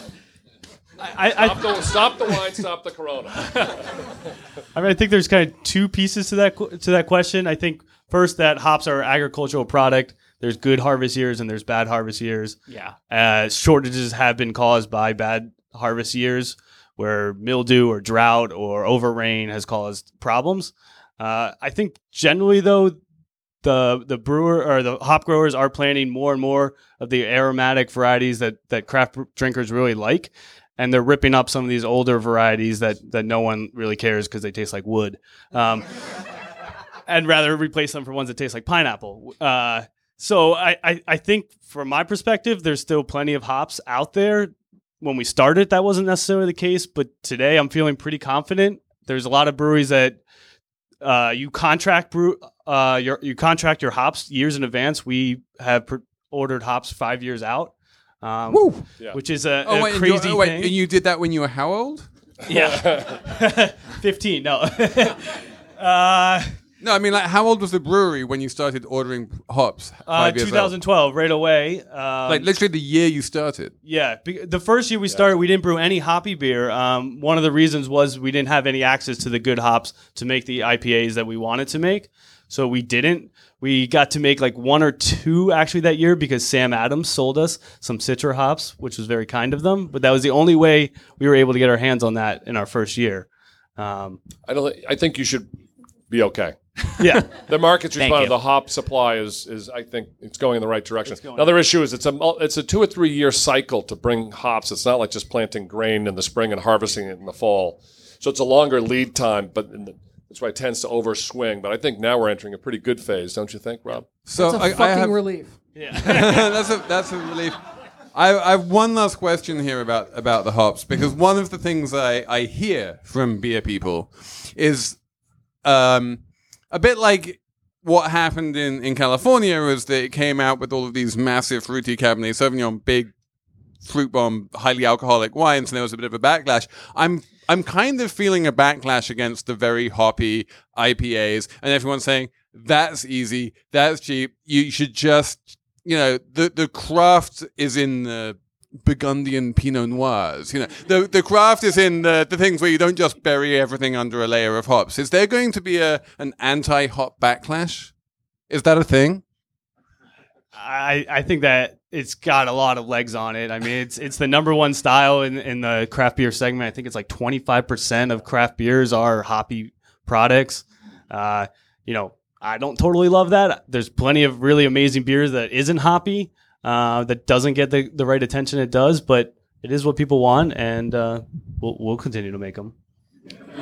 I, I, stop, the, stop the wine, stop the Corona. I mean, I think there's kind of two pieces to that to that question. I think first that hops are agricultural product. There's good harvest years and there's bad harvest years. yeah. Uh, shortages have been caused by bad harvest years, where mildew or drought or overrain has caused problems. Uh, I think generally though, the the brewer or the hop growers are planting more and more of the aromatic varieties that that craft drinkers really like, and they're ripping up some of these older varieties that that no one really cares because they taste like wood. Um, and rather replace them for ones that taste like pineapple. Uh, so I, I, I think from my perspective, there's still plenty of hops out there. When we started, that wasn't necessarily the case, but today I'm feeling pretty confident. There's a lot of breweries that uh, you contract brew uh, your you contract your hops years in advance. We have pr- ordered hops five years out, um, Yeah. which is a, Oh, a wait, and you- crazy oh, wait, thing. and you did that when you were how old? yeah, fifteen. No, uh, No, I mean, like, how old was the brewery when you started ordering hops? uh, Five years old? 2012, right away. Um, Like literally the year you started. Yeah, be- the first year we started, we didn't brew any hoppy beer. Um, one of the reasons was we didn't have any access to the good hops to make the IPAs that we wanted to make, so we didn't. We got to make like one or two actually that year because Sam Adams sold us some Citra hops, which was very kind of them. But that was the only way we were able to get our hands on that in our first year. Um, I don't. thi- I think you should be okay. yeah, The market's Thank response you. the hop supply is is I think it's going in the right direction. Another issue is it's a it's a two or three year cycle to bring hops. It's not like just planting grain in the spring and harvesting it in the fall. So it's a longer lead time, but in the, that's why it tends to overswing. But I think now we're entering a pretty good phase, don't you think, Rob? So It's a I, I fucking have, relief. Yeah, that's a that's a relief. I, I have one last question here about about the hops because one of the things I, I hear from beer people is um, a bit like what happened in, in California was that it came out with all of these massive fruity Cabernet Sauvignon, big fruit bomb, highly alcoholic wines, and there was a bit of a backlash. I'm I'm kind of feeling a backlash against the very hoppy IPAs, and everyone's saying that's easy, that's cheap. You should just, you know, the the craft is in the Burgundian Pinot Noirs. You know, the the craft is in the, the things where you don't just bury everything under a layer of hops. Is there going to be a an anti hop backlash? Is that a thing? I, I think that it's got a lot of legs on it. I mean, it's it's the number one style in, in the craft beer segment. I think it's like 25% of craft beers are hoppy products. Uh, you know, I don't totally love that. There's plenty of really amazing beers that isn't hoppy, uh, that doesn't get the, the right attention it does, but it is what people want, and uh, we'll, we'll continue to make them.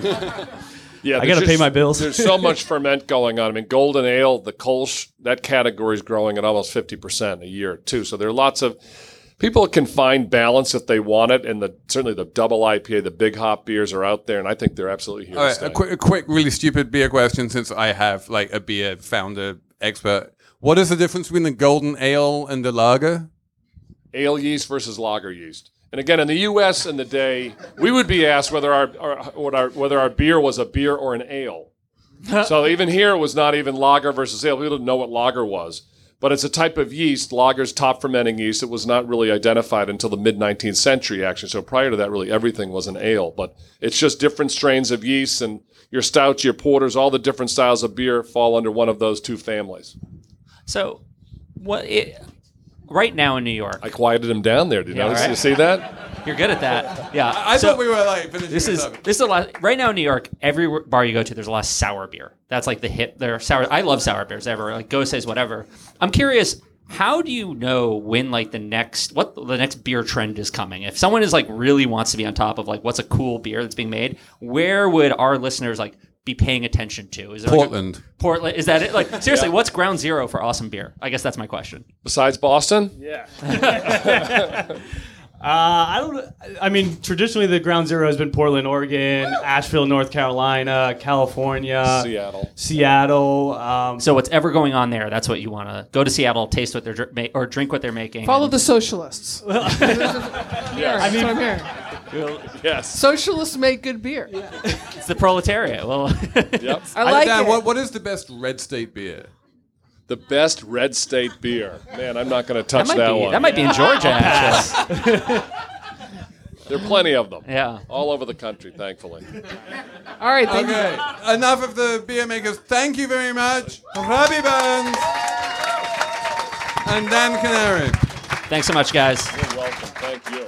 Yeah, I gotta pay my bills. there's so much ferment going on. I mean, golden ale, the Kolsch, that category is growing at almost fifty percent a year too. So there are lots of people can find balance if they want it, and the certainly the double IPA, the big hop beers are out there, and I think they're absolutely here All to stay. a quick, a quick, really stupid beer question since I have like a beer founder expert. What is the difference between the golden ale and the lager? ale yeast versus lager yeast. And again, in the U.S. in the day, we would be asked whether our, our, what our whether our beer was a beer or an ale. so even here, it was not even lager versus ale. People didn't know what lager was, but it's a type of yeast. Lager's top fermenting yeast. It was not really identified until the mid 19th century, actually. So prior to that, really everything was an ale. But it's just different strains of yeast, and your stouts, your porters, all the different styles of beer fall under one of those two families. So, what? It, right now in New York, I quieted him down there. Did you Yeah, notice? right. You see that? you're good at that. Yeah. I So- thought we were like finishing This is up. this is a lot. Right now in New York, every bar you go to, there's a lot of sour beer. That's like the hit. There sour. I love sour beers. Ever like Go says whatever. I'm curious. How do you know when like the next what the next beer trend is coming? If someone is like really wants to be on top of like what's a cool beer that's being made, where would our listeners like be paying attention to? Is there like, a- Portland. Portland is that it? Like seriously, what's ground zero for awesome beer? I guess that's my question. Besides Boston, Yeah. uh, I don't. I mean, traditionally the ground zero has been Portland, Oregon, Asheville, North Carolina, California, Seattle. Seattle. Um, So what's ever going on there? That's what you want to go to Seattle, taste what they're or drink what they're making. Follow and- the socialists. yeah, that's what I'm hearing. Yes. Socialists make good beer. It's the proletariat. Well, Yep. I like Dan, it. What, what is the best red state beer? The best red state beer. Man, I'm not going to that touch might that, be one. that might be in Georgia. Actually. there are plenty of them. Yeah. All over the country, thankfully. All right, thank you. Okay, enough of the beer makers. Thank you very much, Robbie Burns and Dan Kenary. Thanks so much, guys. You're welcome. Thank you.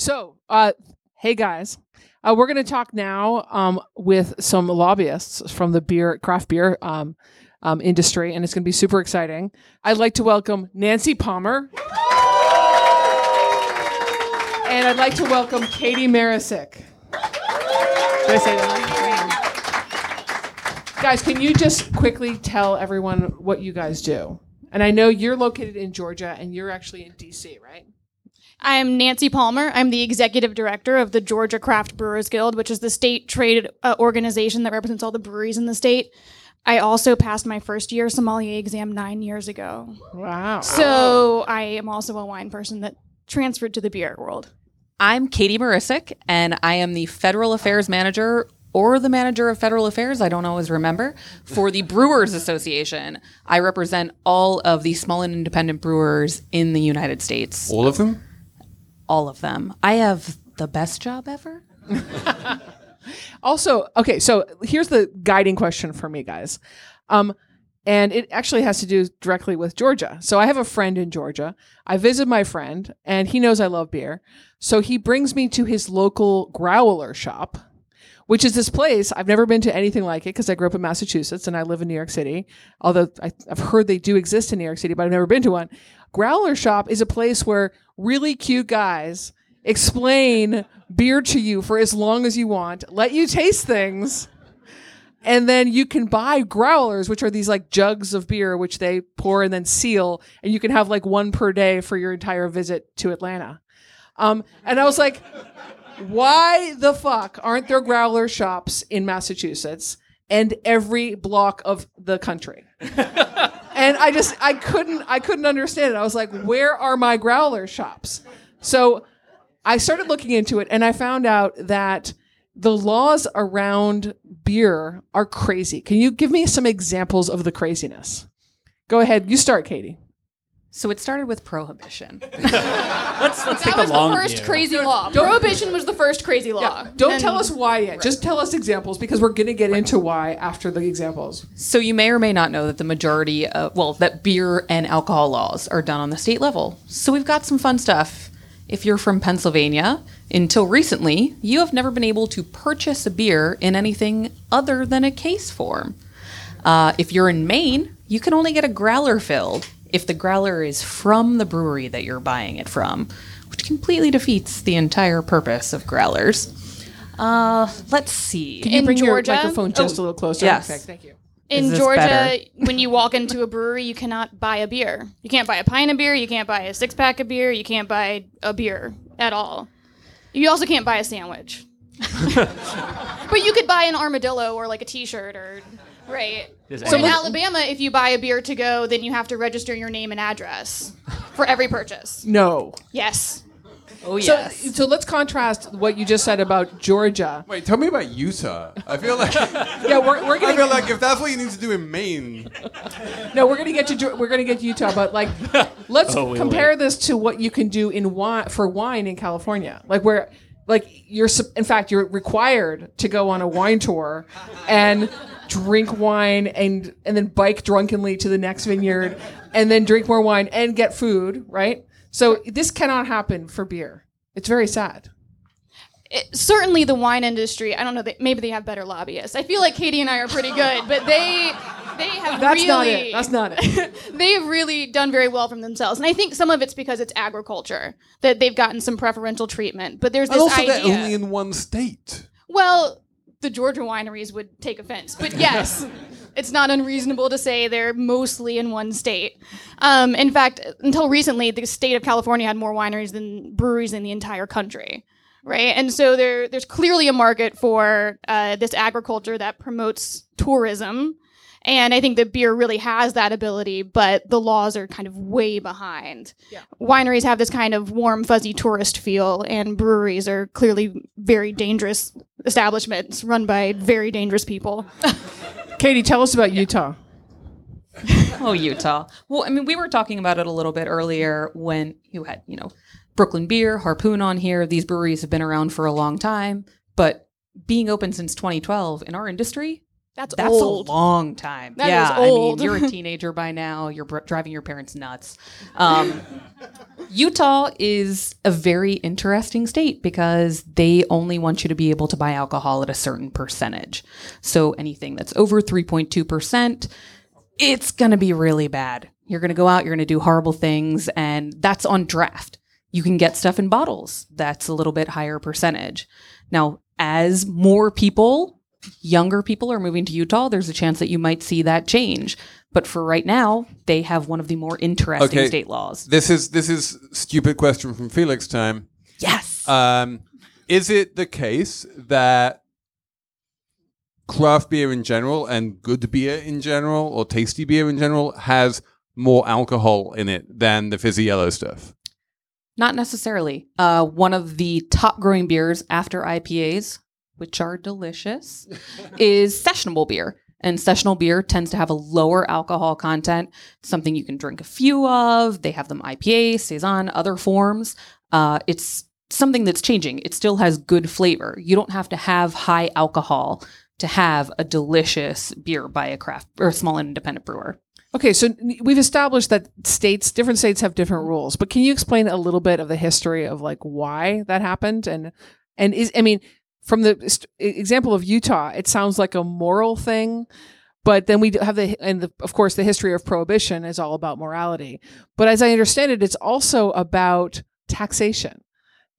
So, uh, hey guys, uh, we're going to talk now um, with some lobbyists from the beer craft beer um, um, industry, and it's going to be super exciting. I'd like to welcome Nancy Palmer, and I'd like to welcome Katie Marisick. Did I say that? Guys, can you just quickly tell everyone what you guys do? And I know you're located in Georgia, and you're actually in DC, right? I'm Nancy Palmer. I'm the executive director of the Georgia Craft Brewers Guild, which is the state trade uh, organization that represents all the breweries in the state. I also passed my first year sommelier exam nine years ago. Wow. So I am also a wine person that transferred to the beer world. I'm Katie Marisick, and I am the Federal Affairs Manager or the Manager of Federal Affairs, I don't always remember, for the Brewers Association. I represent all of the small and independent brewers in the United States. All of them? All of them. I have the best job ever. Also, okay, so here's the guiding question for me, guys. Um, and it actually has to do directly with Georgia. So I have a friend in Georgia. I visit my friend, and he knows I love beer. So he brings me to his local growler shop, which is this place. I've never been to anything like it because I grew up in Massachusetts and I live in New York City. Although I, I've heard they do exist in New York City, but I've never been to one. Growler shop is a place where really cute guys explain beer to you for as long as you want, let you taste things, and then you can buy growlers, which are these like jugs of beer, which they pour and then seal, and you can have like one per day for your entire visit to Atlanta. Um, and I was like, why the fuck aren't there growler shops in Massachusetts and every block of the country? And I just I couldn't I couldn't understand it. I was like, where are my growler shops? So I started looking into it and I found out that the laws around beer are crazy. Can you give me some examples of the craziness? Go ahead, you start, Katie. So it started with prohibition. Let's let's take That the was long the first view. crazy law. Prohibition was the first crazy law. Don't And- tell us why yet. Just tell us examples because we're going to get into why after the examples. So you may or may not know that the majority of well, that beer and alcohol laws are done on the state level. So we've got some fun stuff. If you're from Pennsylvania, until recently, you have never been able to purchase a beer in anything other than a case form. Uh, if you're in Maine, you can only get a growler filled if the growler is from the brewery that you're buying it from, which completely defeats the entire purpose of growlers. Uh, let's see. Can you In bring Georgia- your microphone just Oh, a little closer? yes. Okay, thank you. In Georgia, better? when you walk into a brewery, you cannot buy a beer. You can't buy a pint of beer. You can't buy a six pack of beer. You can't buy a beer at all. You also can't buy a sandwich. but you could buy an armadillo or like a T-shirt or right. This So in animal- Alabama, if you buy a beer to go, then you have to register your name and address for every purchase. No. Yes. Oh So, so let's contrast what you just said about Georgia. Wait, tell me about Utah. I feel like Yeah, we're, we're I gonna feel like if that's what you need to do in Maine, no, we're gonna get to Geo- we're gonna get to Utah, but like, let's Oh, wait, compare this to what you can do in wine for wine in California, like where like you're sup- in fact you're required to go on a wine tour and drink wine and and then bike drunkenly to the next vineyard and then drink more wine and get food, right? So this cannot happen for beer. It's very sad. it, certainly the wine industry. I don't know. They, maybe they have better lobbyists. I feel like Katie and I are pretty good, but they they have That's really not it. That's not it. they have really done very well from themselves. And I think some of it's because it's agriculture that they've gotten some preferential treatment. But there's and this also idea. they're only in one state. well, the Georgia wineries would take offense, but yes. It's not unreasonable to say they're mostly in one state. Um, in fact, until recently, the state of California had more wineries than breweries in the entire country right? And so there, there's clearly a market for uh, this agriculture that promotes tourism. And I think that beer really has that ability, but the laws are kind of way behind. Yeah. Wineries have this kind of warm, fuzzy tourist feel, and breweries are clearly very dangerous establishments run by very dangerous people. Katie, tell us about Utah. oh, Utah. Well, I mean, we were talking about it a little bit earlier when you had, you know, Brooklyn Beer, Harpoon on here. These breweries have been around for a long time, but being open since 2012 in our industry, That's, That's old. a long time. That yeah. I mean, you're a teenager by now. You're br- driving your parents nuts. Um, Utah is a very interesting state because they only want you to be able to buy alcohol at a certain percentage. So anything that's over 3.2%, it's going to be really bad. You're going to go out, you're going to do horrible things, and that's on draft. You can get stuff in bottles. That's a little bit higher percentage. Now, as more people younger people are moving to Utah, there's a chance that you might see that change. But for right now, they have one of the more interesting Okay. state laws. This is this is stupid question from Felix time. Yes. Um, is it the case that craft beer in general and good beer in general or tasty beer in general has more alcohol in it than the fizzy yellow stuff? Not necessarily. Uh, one of the top growing beers after IPAs, which are delicious, is sessionable beer. And sessionable beer tends to have a lower alcohol content, something you can drink a few of. They have them IPA, Saison, other forms. Uh, it's something that's changing. It still has good flavor. You don't have to have high alcohol to have a delicious beer by a craft or a small and independent brewer. Okay, so we've established that states, different states have different rules, but can you explain a little bit of the history of like why that happened and and is I mean from the st- example of Utah, it sounds like a moral thing, but then we have the and the, of course the history of prohibition is all about morality. But as I understand it, it's also about taxation.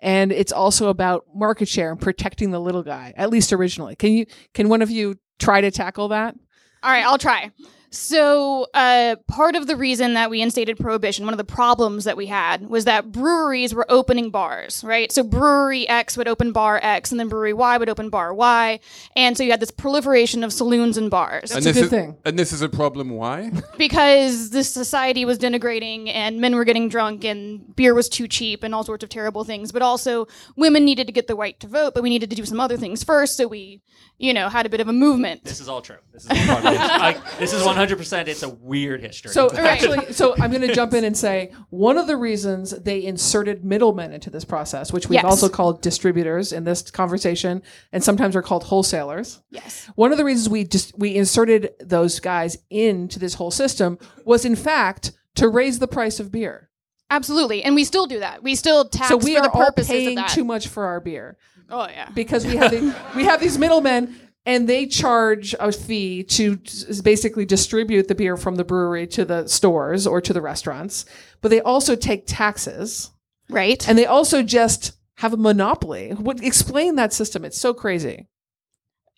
And it's also about market share and protecting the little guy, at least originally. Can you can one of you try to tackle that? All right, I'll try. So, uh, part of the reason that we instated prohibition, one of the problems that we had, was that breweries were opening bars, right? So, brewery X would open bar X, and then brewery Y would open bar Y. And so, you had this proliferation of saloons and bars. and this is, And this is a problem. Why? because this society was denigrating and men were getting drunk and beer was too cheap and all sorts of terrible things but also women needed to get the right to vote but we needed to do some other things first so we you know had a bit of a movement This is all true. This is all part of it. I- this is 100%. It's a weird history. So actually, so I'm going to jump in and say one of the reasons they inserted middlemen into this process, which we've Yes. also called distributors in this conversation, and sometimes are called wholesalers. Yes. One of the reasons we just we inserted those guys into this whole system was in fact to raise the price of beer. absolutely and we still do that we still tax so we for are the all purposes paying of that too much for our beer oh yeah because we have the, we have these middlemen and they charge a fee to basically distribute the beer from the brewery to the stores or to the restaurants but they also take taxes right and they also just have a monopoly what explain that system it's so crazy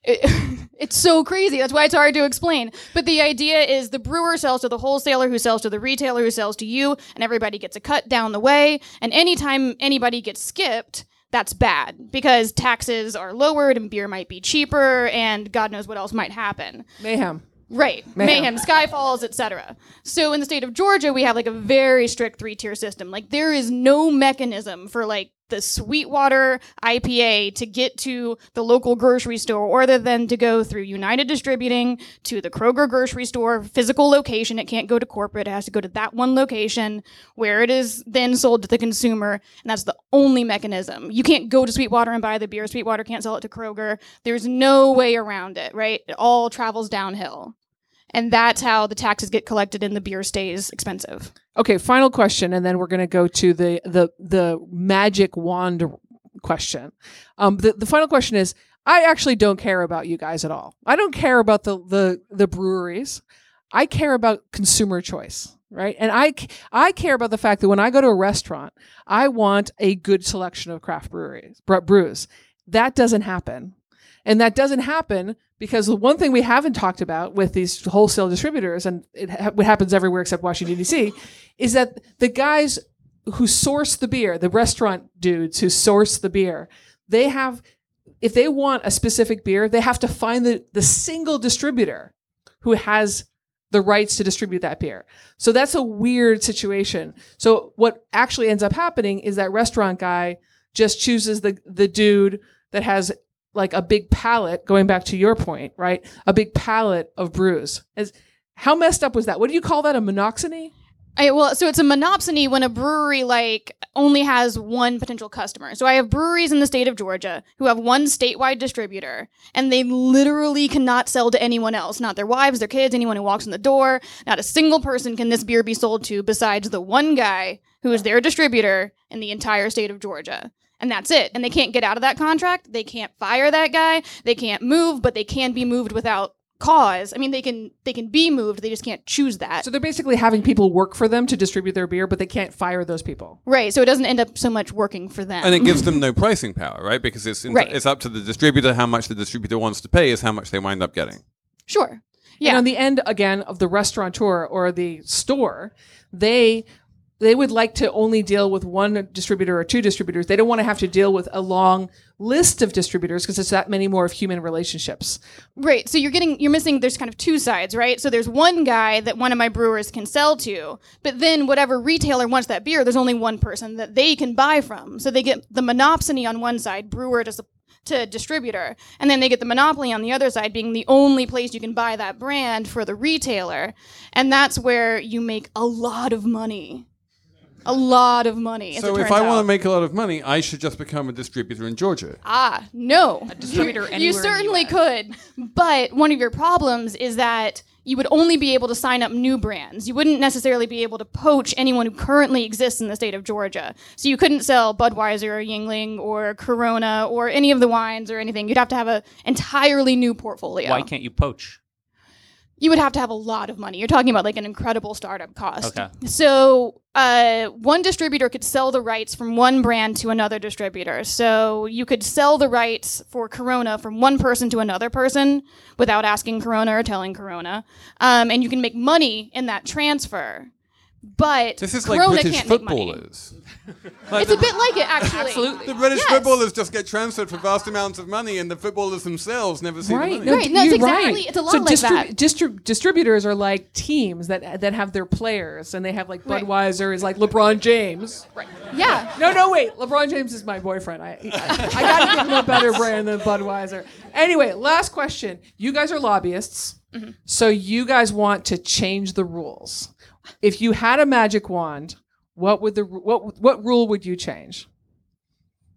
It- it's so crazy. That's why it's hard to explain. But the idea is the brewer sells to the wholesaler, who sells to the retailer, who sells to you, and everybody gets a cut down the way. And anytime anybody gets skipped, that's bad because taxes are lowered and beer might be cheaper, and God knows what else might happen. mayhem Right. Mayhem. Mayhem, Skyfalls, etc. So in the state of Georgia, we have like a very strict three tier system. Like there is no mechanism for like the Sweetwater IPA to get to the local grocery store rather than to go through United Distributing to the Kroger grocery store, physical location. It can't go to corporate. It has to go to that one location where it is then sold to the consumer. And that's the only mechanism. You can't go to Sweetwater and buy the beer. Sweetwater can't sell it to Kroger. There's no way around it, right? It all travels downhill. And that's how the taxes get collected and the beer stays expensive. okay final question and then we're going to go to the the the magic wand question. Um the, the final question is i actually don't care about you guys at all. I don't care about the the the breweries. I care about consumer choice right? And i i care about the fact that when i go to a restaurant i want a good selection of craft breweries bre- brews. That doesn't happen and that doesn't happen because the one thing we haven't talked about with these wholesale distributors, and it, ha- happens everywhere except Washington, D.C., is that the guys who source the beer, the restaurant dudes who source the beer, they have, if they want a specific beer, they have to find the, the single distributor who has the rights to distribute that beer. So that's a weird situation. So what actually ends up happening is that restaurant guy just chooses the the dude that has like a big pallet going back to your point, right? A big pallet of brews. Is how messed up was that? What do you call that? A monoxeny? I, well, so it's a monopsony when a brewery like only has one potential customer. So I have breweries in the state of Georgia who have one statewide distributor, and they literally cannot sell to anyone else, not their wives, their kids, anyone who walks in the door. Not a single person can this beer be sold to besides the one guy who is their distributor in the entire state of Georgia. And that's it. And they can't get out of that contract. They can't fire that guy. They can't move, but they can be moved without cause. I mean, they can they can be moved. They just can't choose that. So they're basically having people work for them to distribute their beer, but they can't fire those people. Right. So it doesn't end up so much working for them. And it gives them no pricing power, right? Because it's in, Right. it's up to the distributor. How much the distributor wants to pay is how much they wind up getting. Sure. Yeah. And on the end again of the restaurateur or the store, they they would like to only deal with one distributor or two distributors. They don't want to have to deal with a long list of distributors because it's that many more of human relationships. Right. So you're getting you're missing there's kind of two sides, right? So there's one guy that one of my brewers can sell to, but then whatever retailer wants that beer, there's only one person that they can buy from. So they get the monopsony on one side, brewer to to distributor, and then they get the monopoly on the other side being the only place you can buy that brand for the retailer. And that's where you make a lot of money. A lot of money. as so it if turns I want to make a lot of money, I should just become a distributor in Georgia. Ah, no. A distributor You, anywhere in you the certainly could. But one of your problems is that you would only be able to sign up new brands. You wouldn't necessarily be able to poach anyone who currently exists in the state of Georgia. So you couldn't sell Budweiser or Yuengling or Corona or any of the wines or anything. You'd have to have an entirely new portfolio. Why can't you poach? You would have to have a lot of money. You're talking about like an incredible startup cost. Okay. So, uh, one distributor could sell the rights from one brand to another distributor. So, you could sell the rights for Corona from one person to another person without asking Corona or telling Corona. Um, and you can make money in that transfer. But This is Corona like British can't make money. footballers. It's a bit like it, actually. Absolutely. The British Yes. footballers just get transferred for vast amounts of money, and the footballers themselves never see Right. the money. Right, no, it's you're exactly- it's a lot so like that. distrib- distributors are like teams that that have their players, and they have like Right. Budweiser is like LeBron James. Right. Yeah. No, no, wait. LeBron James is my boyfriend. I, I, I got to give him a better brand than Budweiser. Anyway, last question. You guys are lobbyists, Mm-hmm. so you guys want to change the rules. If you had a magic wand, what would the what what rule would you change?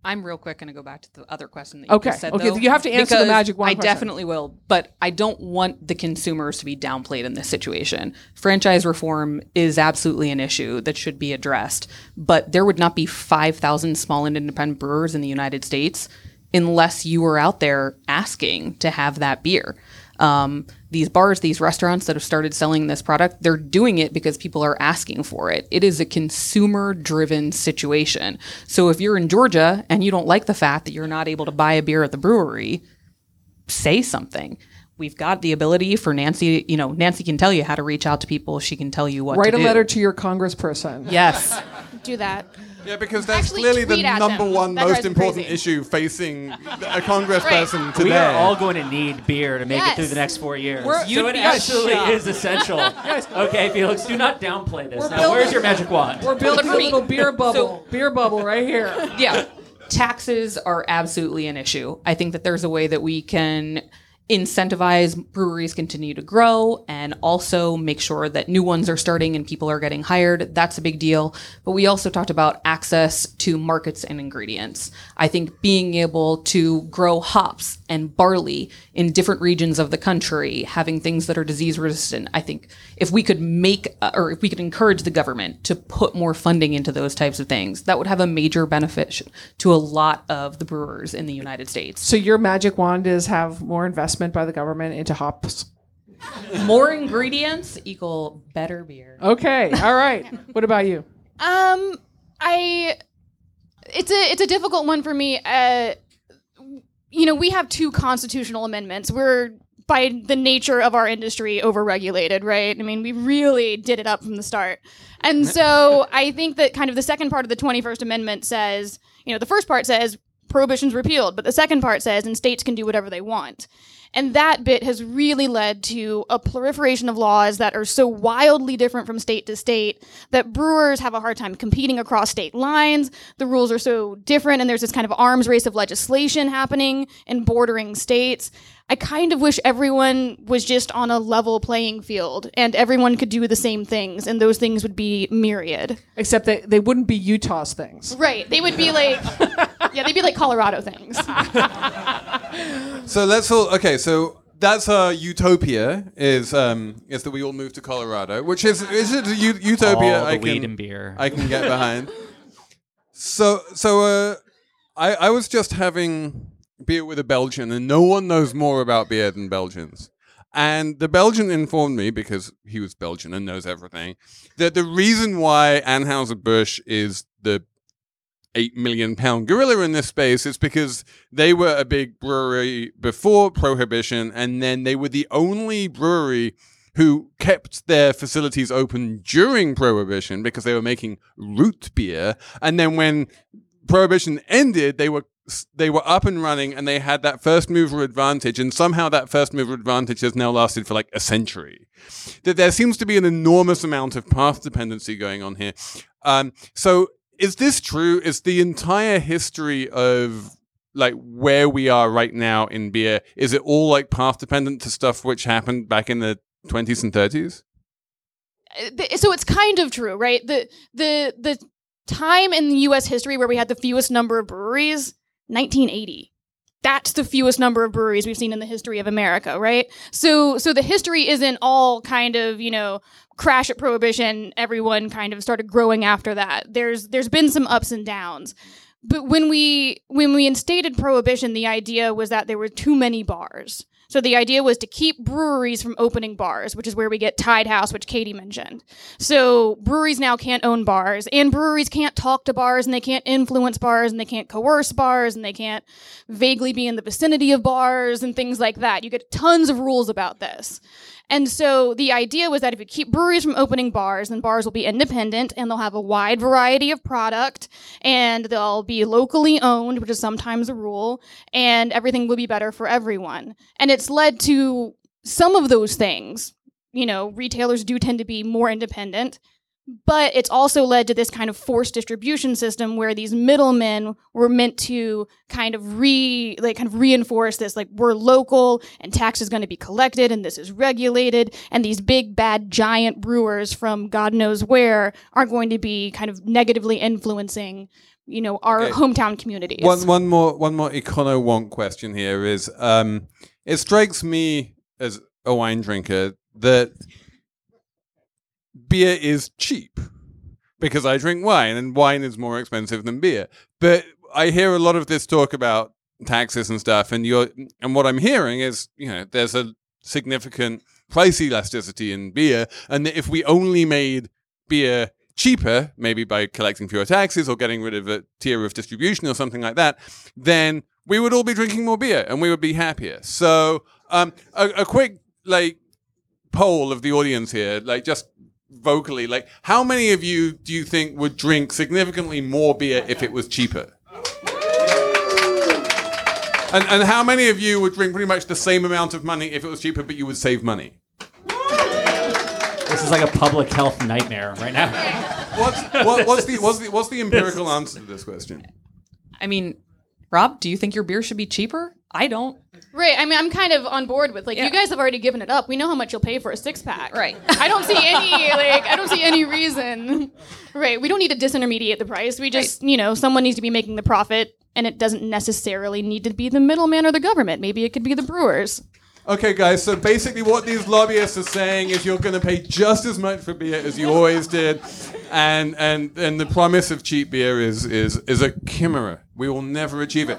I'm real quick going to go back to the other question that you Okay, just said. okay, though, you have to answer the magic wand I question. definitely will, but I don't want the consumers to be downplayed in this situation. Franchise reform is absolutely an issue that should be addressed, but there would not be 5,000 small and independent brewers in the United States unless you were out there asking to have that beer. Um, these bars, these restaurants that have started selling this product, they're doing it because people are asking for it. It is a consumer driven situation. So if you're in Georgia and you don't like the fact that you're not able to buy a beer at the brewery, say something. We've got the ability for Nancy, you know, Nancy can tell you how to reach out to people. She can tell you what Write a do. letter to your congressperson. Yes. Do that. Yeah, because that's Actually, clearly the tweet at number them. one That most drives me important crazy. issue facing a congressperson today. We are all going to need beer to make it Yes. through the next four years. We're- so you'd it be absolutely shocked. is essential. okay, Felix, do not downplay this. Now, building- where's your magic wand? We're building a little beer bubble, beer bubble right here. yeah. Taxes are absolutely an issue. I think that there's a way that we can incentivize breweries continue to grow and also make sure that new ones are starting and people are getting hired. That's a big deal. But we also talked about access to markets and ingredients. I think being able to grow hops and barley in different regions of the country, having things that are disease resistant, I think if we could make uh, or if we could encourage the government to put more funding into those types of things, that would have a major benefit to a lot of the brewers in the United States. So your magic wand is have more investment by the government into hops. More ingredients equal better beer. Okay, all right. What about you? Um, I it's a it's a difficult one for me. Uh, you know, we have two constitutional amendments. We're by the nature of our industry overregulated, right? I mean, we really did it up from the start. And so I think that kind of the second part of the 21st Amendment says, you know, the first part says prohibition's repealed, but the second part says and states can do whatever they want. And that bit has really led to a proliferation of laws that are so wildly different from state to state that brewers have a hard time competing across state lines. The rules are so different, and there's this kind of arms race of legislation happening in bordering states. I kind of wish everyone was just on a level playing field and everyone could do the same things, and those things would be myriad. Except that they wouldn't be Utah's things. Right. They would be like, yeah, they'd be like Colorado things. So let's all okay. So that's our utopia is um is that we all move to Colorado, which is is it a u- utopia All the I can weed and beer. I can get behind. so so uh, I I was just having beer with a Belgian, and no one knows more about beer than Belgians. And the Belgian informed me because he was Belgian and knows everything that the reason why Anheuser Busch is the eight million pound gorilla in this space is because they were a big brewery before prohibition and then they were the only brewery who kept their facilities open during prohibition because they were making root beer. And then when prohibition ended they were they were up and running and they had that first mover advantage and somehow that first mover advantage has now lasted for like a century. That there seems to be an enormous amount of path dependency going on here. Um, so is this true? Is the entire history of like where we are right now in beer is it all like path dependent to stuff which happened back in the 20s and 30s? Uh, so it's kind of true, right? The the the time in the U.S. history where we had the fewest number of breweries, 1980. That's the fewest number of breweries we've seen in the history of America, right? So so the history isn't all kind of you know crash at prohibition. Everyone kind of started growing after that. There's there's been some ups and downs. But when we when we instated prohibition, the idea was that there were too many bars. So the idea was to keep breweries from opening bars, which is where we get tied house, which Katie mentioned. So breweries now can't own bars, and breweries can't talk to bars, and they can't influence bars, and they can't coerce bars, and they can't vaguely be in the vicinity of bars and things like that. You get tons of rules about this. And so the idea was that if you keep breweries from opening bars, then bars will be independent and they'll have a wide variety of product and they'll be locally owned, which is sometimes a rule, and everything will be better for everyone. And it's led to some of those things. You know, retailers do tend to be more independent, but it's also led to this kind of forced distribution system where these middlemen were meant to kind of re like kind of reinforce this like we're local and tax is going to be collected and this is regulated and these big bad giant brewers from god knows where are going to be kind of negatively influencing you know our Okay. hometown communities One one more one more econo wonk question here is um it strikes me as a wine drinker that beer is cheap because I drink wine and wine is more expensive than beer. But I hear a lot of this talk about taxes and stuff and you're and what I'm hearing is, you know, there's a significant price elasticity in beer and if we only made beer cheaper, maybe by collecting fewer taxes or getting rid of a tier of distribution or something like that, then we would all be drinking more beer and we would be happier. So, um, a, a quick like poll of the audience here, like just vocally, like how many of you do you think would drink significantly more beer if it was cheaper? And, and how many of you would drink pretty much the same amount of money if it was cheaper, but you would save money? This is like a public health nightmare right now. What's, what, what's the what's the what's the empirical answer to this question? I mean, Rob, do you think your beer should be cheaper? I don't. Right. I mean, I'm kind of on board with like you guys have already given it up. We know how much you'll pay for a six pack. Right. I don't see any like I don't see any reason. Right. We don't need to disintermediate the price. We just you know someone needs to be making the profit, and it doesn't necessarily need to be the middleman or the government. Maybe it could be the brewers. Okay, guys. So basically, what these lobbyists are saying is you're going to pay just as much for beer as you always did, and and and the promise of cheap beer is is is a chimera. We will never achieve it.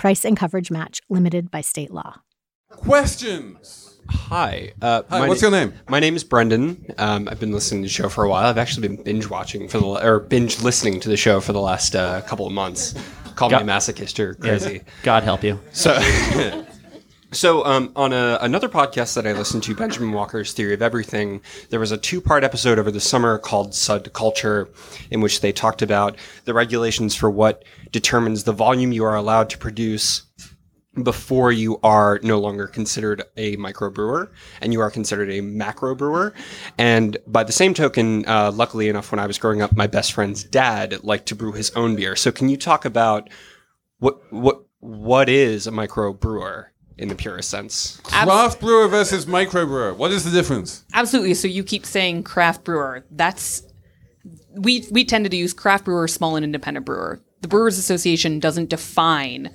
Price and coverage match limited by state law. Questions. Hi. Uh, Hi, my what's na- your name? My name is Brendan. Um, I've been listening to the show for a while. I've actually been binge watching for the or binge listening to the show for the last uh, couple of months. Call God- me a masochist or Yeah, crazy. God help you. So, so um, on a, another podcast that I listened to, Benjamin Walker's Theory of Everything, there was a two-part episode over the summer called Sud Culture, in which they talked about the regulations for what determines the volume you are allowed to produce before you are no longer considered a microbrewer and you are considered a macro brewer. And by the same token, uh, luckily enough, when I was growing up, my best friend's dad liked to brew his own beer. So can you talk about what what what is a micro brewer in the purest sense? Craft brewer versus micro brewer. What is the difference? Absolutely. So you keep saying craft brewer. That's we we tended to use craft brewer, small and independent brewer. The Brewers Association doesn't define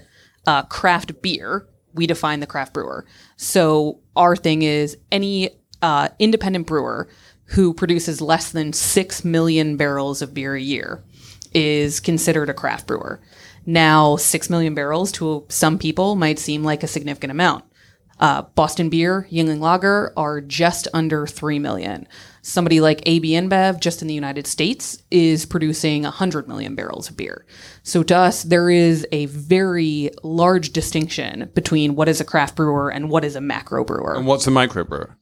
uh, craft beer. We define the craft brewer. So our thing is any uh, independent brewer who produces less than six million barrels of beer a year is considered a craft brewer. Now, six million barrels to some people might seem like a significant amount. Uh, Boston Beer, Yuengling Lager are just under 3 million. Somebody like AB InBev, just in the United States, is producing 100 million barrels of beer. So to us, there is a very large distinction between what is a craft brewer and what is a macro brewer. And what's a micro brewer?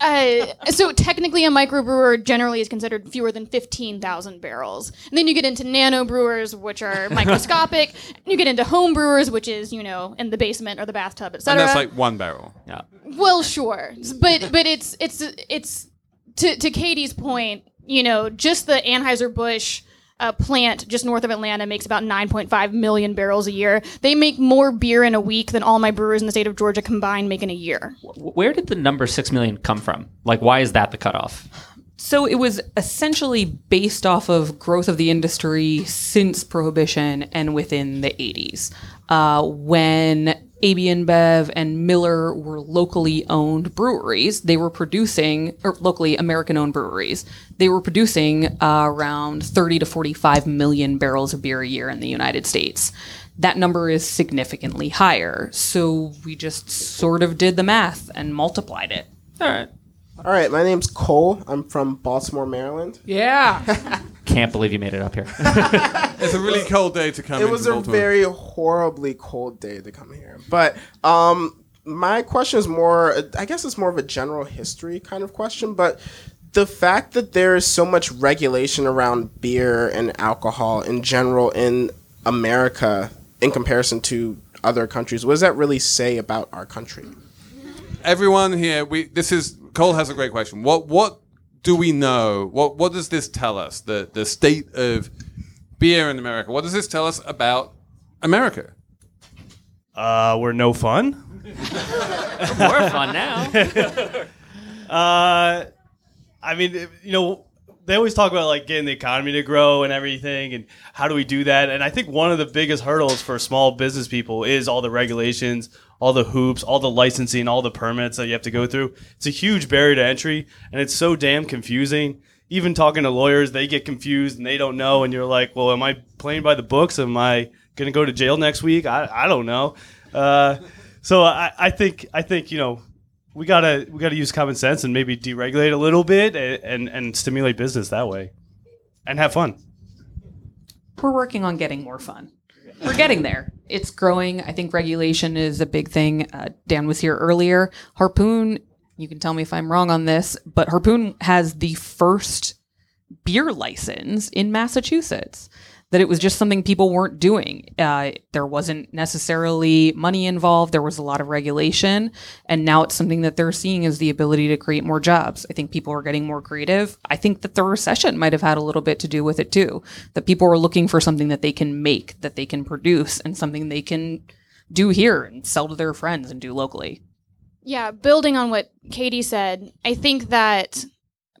Uh, so technically, a microbrewer generally is considered fewer than fifteen thousand barrels. And then you get into nano brewers, which are microscopic. and you get into home brewers, which is you know in the basement or the bathtub, And etc. that's like one barrel. Yeah. Well, sure, but but it's it's it's to to Katie's point. You know, just the Anheuser Busch. Uh, plant just north of Atlanta makes about 9.5 million barrels a year. They make more beer in a week than all my brewers in the state of Georgia combined make in a year. Where did the number six million come from? Like, why is that the cutoff? So it was essentially based off of growth of the industry since Prohibition and within the 80s. Uh, when AB InBev and Miller were locally owned breweries, they were producing, or locally American owned breweries, they were producing uh, around 30 to 45 million barrels of beer a year in the United States. That number is significantly higher. So we just sort of did the math and multiplied it. All right. All right, my name's Cole. I'm from Baltimore, Maryland. Yeah. Can't believe you made it up here. It's a really cold day to come it was a Baltimore. very horribly cold day to come here. But um, my question is more, I guess it's more of a general history kind of question. But the fact that there is so much regulation around beer and alcohol in general in America in comparison to other countries, what does that really say about our country? Everyone here, we this is Cole has a great question. What what do we know? What what does this tell us? The the state of beer in America. What does this tell us about America? Uh, we're no fun. we're fun now. uh, I mean, you know, they always talk about like getting the economy to grow and everything, and how do we do that? And I think one of the biggest hurdles for small business people is all the regulations, all the hoops, all the licensing, all the permits that you have to go through. It's a huge barrier to entry, and it's so damn confusing. Even talking to lawyers, they get confused and they don't know. And you're like, well, am I playing by the books? Am I going to go to jail next week? I, I don't know. Uh, so I, I think I think you know we gotta we gotta use common sense and maybe deregulate a little bit and, and, and stimulate business that way, and have fun. we're working on getting more fun. We're getting there. It's growing. I think regulation is a big thing. Uh, Dan was here earlier. Harpoon, you can tell me if I'm wrong on this, but Harpoon has the first beer license in Massachusetts. That it was just something people weren't doing. Uh, there wasn't necessarily money involved. There was a lot of regulation. And now it's something that they're seeing as the ability to create more jobs. I think people are getting more creative. I think that the recession might have had a little bit to do with it too. That people are looking for something that they can make, that they can produce, and something they can do here and sell to their friends and do locally. Yeah, building on what Katie said, I think that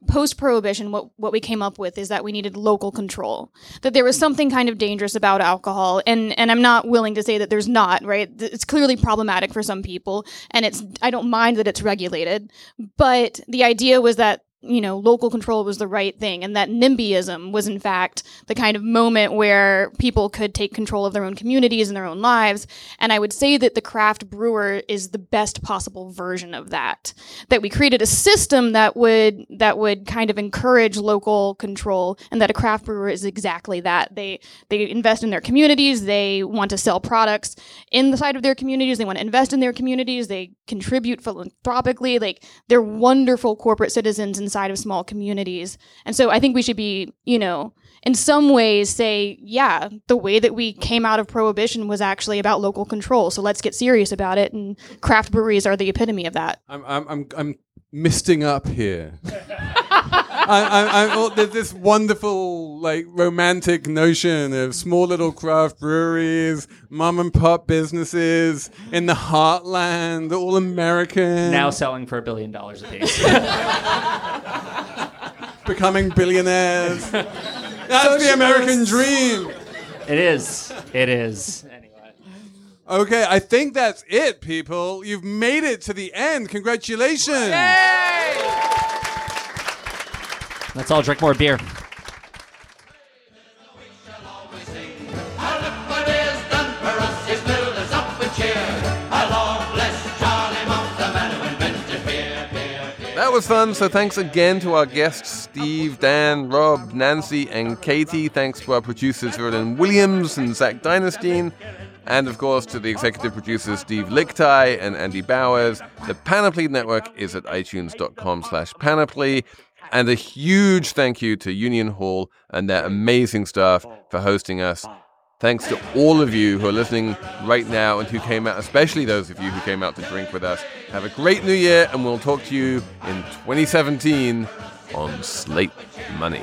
post prohibition, what, what we came up with is that we needed local control, that there was something kind of dangerous about alcohol. And, and I'm not willing to say that there's not, right? It's clearly problematic for some people. And it's, I don't mind that it's regulated. But the idea was that you know, local control was the right thing, and that NIMBYism was in fact the kind of moment where people could take control of their own communities and their own lives. And I would say that the craft brewer is the best possible version of that. That we created a system that would that would kind of encourage local control, and that a craft brewer is exactly that. They they invest in their communities. They want to sell products inside of their communities. They want to invest in their communities. They contribute philanthropically. Like they're wonderful corporate citizens and inside of small communities. And so I think we should be, you know, in some ways say, yeah, the way that we came out of prohibition was actually about local control. So let's get serious about it. And craft breweries are the epitome of that. I'm, I'm, I'm, I'm misting up here. I, I, I, there's this wonderful, like, romantic notion of small little craft breweries, mom and pop businesses in the heartland, all American. Now selling for a billion dollars a piece. becoming billionaires. That's the American dream. It is. It is. Okay, I think that's it, people. You've made it to the end. Congratulations. Let's all drink more beer. That was fun. So thanks again to our guests, Steve, Dan, Rob, Nancy, and Katie. Thanks to our producers, Vernon Williams and Zach Dynastine. And of course, to the executive producers, Steve Lickteig and Andy Bowers. The Panoply Network is at itunes.com slash panoply. And a huge thank you to Union Hall and their amazing staff for hosting us. Thanks to all of you who are listening right now and who came out, especially those of you who came out to drink with us. Have a great new year, and we'll talk to you in 2017 on Slate Money.